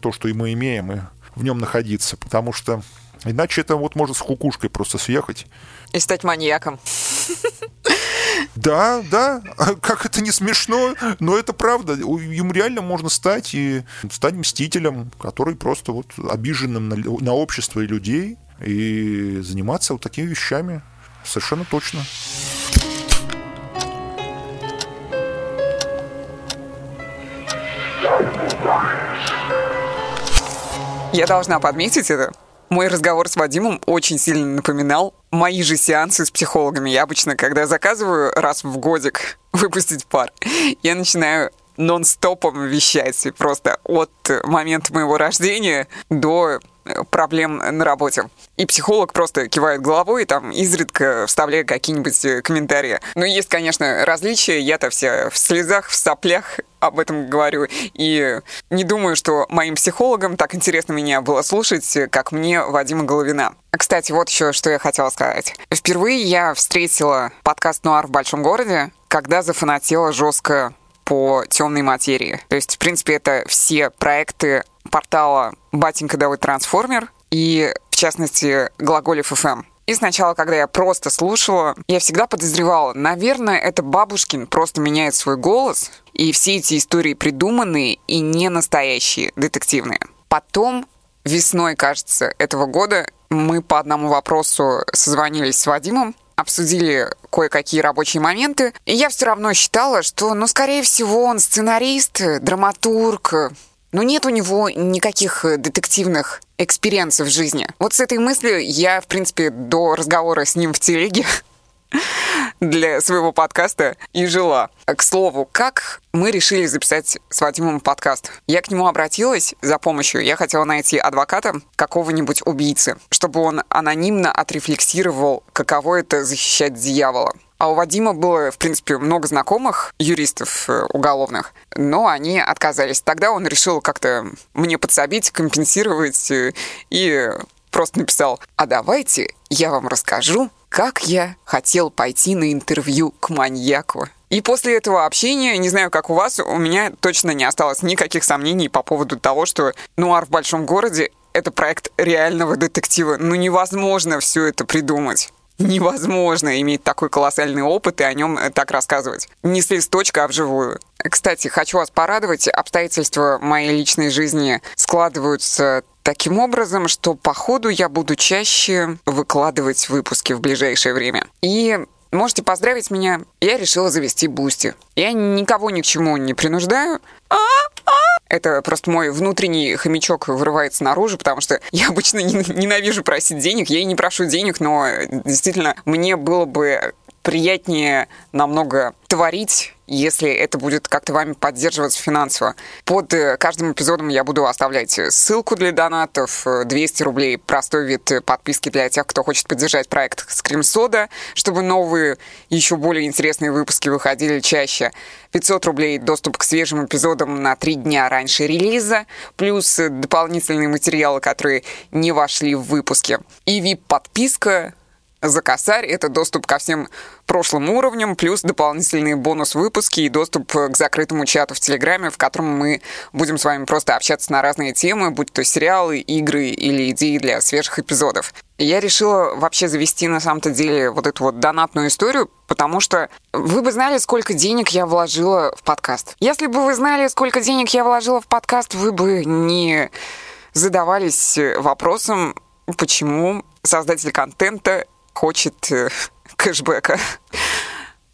то, что и мы имеем, и в нем находиться. Потому что иначе это вот может с кукушкой просто съехать. И стать маньяком. Да, да, как это не смешно, но это правда. Им реально можно стать и стать мстителем, который просто вот обиженным на, на общество и людей, и заниматься вот такими вещами. совершенно точно. Я должна подметить это. Мой разговор с Вадимом очень сильно напоминал мои же сеансы с психологами. Я обычно, когда заказываю раз в годик выпустить пар, я начинаю нон-стопом вещать просто от момента моего рождения до проблем на работе. И психолог просто кивает головой и там изредка вставляет какие-нибудь э, комментарии. Но есть, конечно, различия. Я-то вся в слезах, в соплях об этом говорю. И не думаю, что моим психологам так интересно меня было слушать, как мне Вадима Головина. Кстати, вот еще что я хотела сказать. Впервые я встретила подкаст «Нуар в большом городе», когда зафанатела жестко по темной материи. То есть, в принципе, это все проекты портала «Батенька Давай Трансформер» и, в частности, «Глаголев ФМ». И сначала, когда я просто слушала, я всегда подозревала, наверное, это бабушкин просто меняет свой голос, и все эти истории придуманные и не настоящие, детективные. Потом, весной, кажется, этого года, мы по одному вопросу созвонились с Вадимом, обсудили кое-какие рабочие моменты, и я все равно считала, что, ну, скорее всего, он сценарист, драматург, но нет у него никаких э, детективных experience ов в жизни. Вот с этой мыслью я, в принципе, до разговора с ним в телеге для своего подкаста и жила. К слову, как мы решили записать с Вадимом подкаст? Я к нему обратилась за помощью. Я хотела найти адвоката какого-нибудь убийцы, чтобы он анонимно отрефлексировал, каково это защищать дьявола. А у Вадима было, в принципе, много знакомых юристов э, уголовных, но они отказались. Тогда он решил как-то мне подсобить, компенсировать э, и просто написал, а давайте я вам расскажу, как я хотел пойти на интервью к маньяку. И после этого общения, не знаю, как у вас, у меня точно не осталось никаких сомнений по поводу того, что «Нуар в большом городе» — это проект реального детектива. Ну невозможно все это придумать невозможно иметь такой колоссальный опыт и о нем э, так рассказывать. Не с листочка, а вживую. Кстати, хочу вас порадовать, обстоятельства моей личной жизни складываются таким образом, что по ходу я буду чаще выкладывать выпуски в ближайшее время. И можете поздравить меня, я решила завести Boosty. Я никого ни к чему не принуждаю. Это просто мой внутренний хомячок вырывается наружу, потому что я обычно ненавижу просить денег. Я и не прошу денег, но действительно мне было бы приятнее намного творить, если это будет как-то вами поддерживаться финансово. Под э, каждым эпизодом я буду оставлять ссылку для донатов, 200 э, рублей простой вид подписки для тех, кто хочет поддержать проект Soda, чтобы новые, еще более интересные выпуски выходили чаще. 500 рублей доступ к свежим эпизодам на 3 дня раньше релиза, плюс дополнительные материалы, которые не вошли в выпуски. И VIP-подписка за косарь. Это доступ ко всем прошлым уровням, плюс дополнительные бонус-выпуски и доступ к закрытому чату в Телеграме, в котором мы будем с вами просто общаться на разные темы, будь то сериалы, игры или идеи для свежих эпизодов. Я решила вообще завести на самом-то деле вот эту вот донатную историю, потому что вы бы знали, сколько денег я вложила в подкаст. Если бы вы знали, сколько денег я вложила в подкаст, вы бы не задавались вопросом, почему создатель контента хочет э, кэшбэка.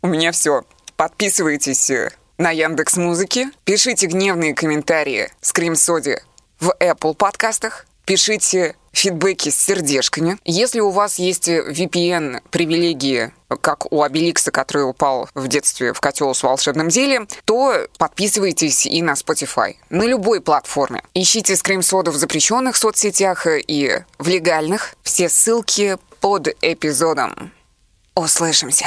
У меня все. Подписывайтесь э, на Яндекс Музыки, пишите гневные комментарии Скрим Соди в Apple подкастах, пишите фидбэки с сердечками. Если у вас есть VPN привилегии, как у Обеликса, который упал в детстве в котел с волшебным зельем, то подписывайтесь и на Spotify. На любой платформе. Ищите Scream Soda в запрещенных соцсетях и в легальных. Все ссылки под эпизодом. Услышимся.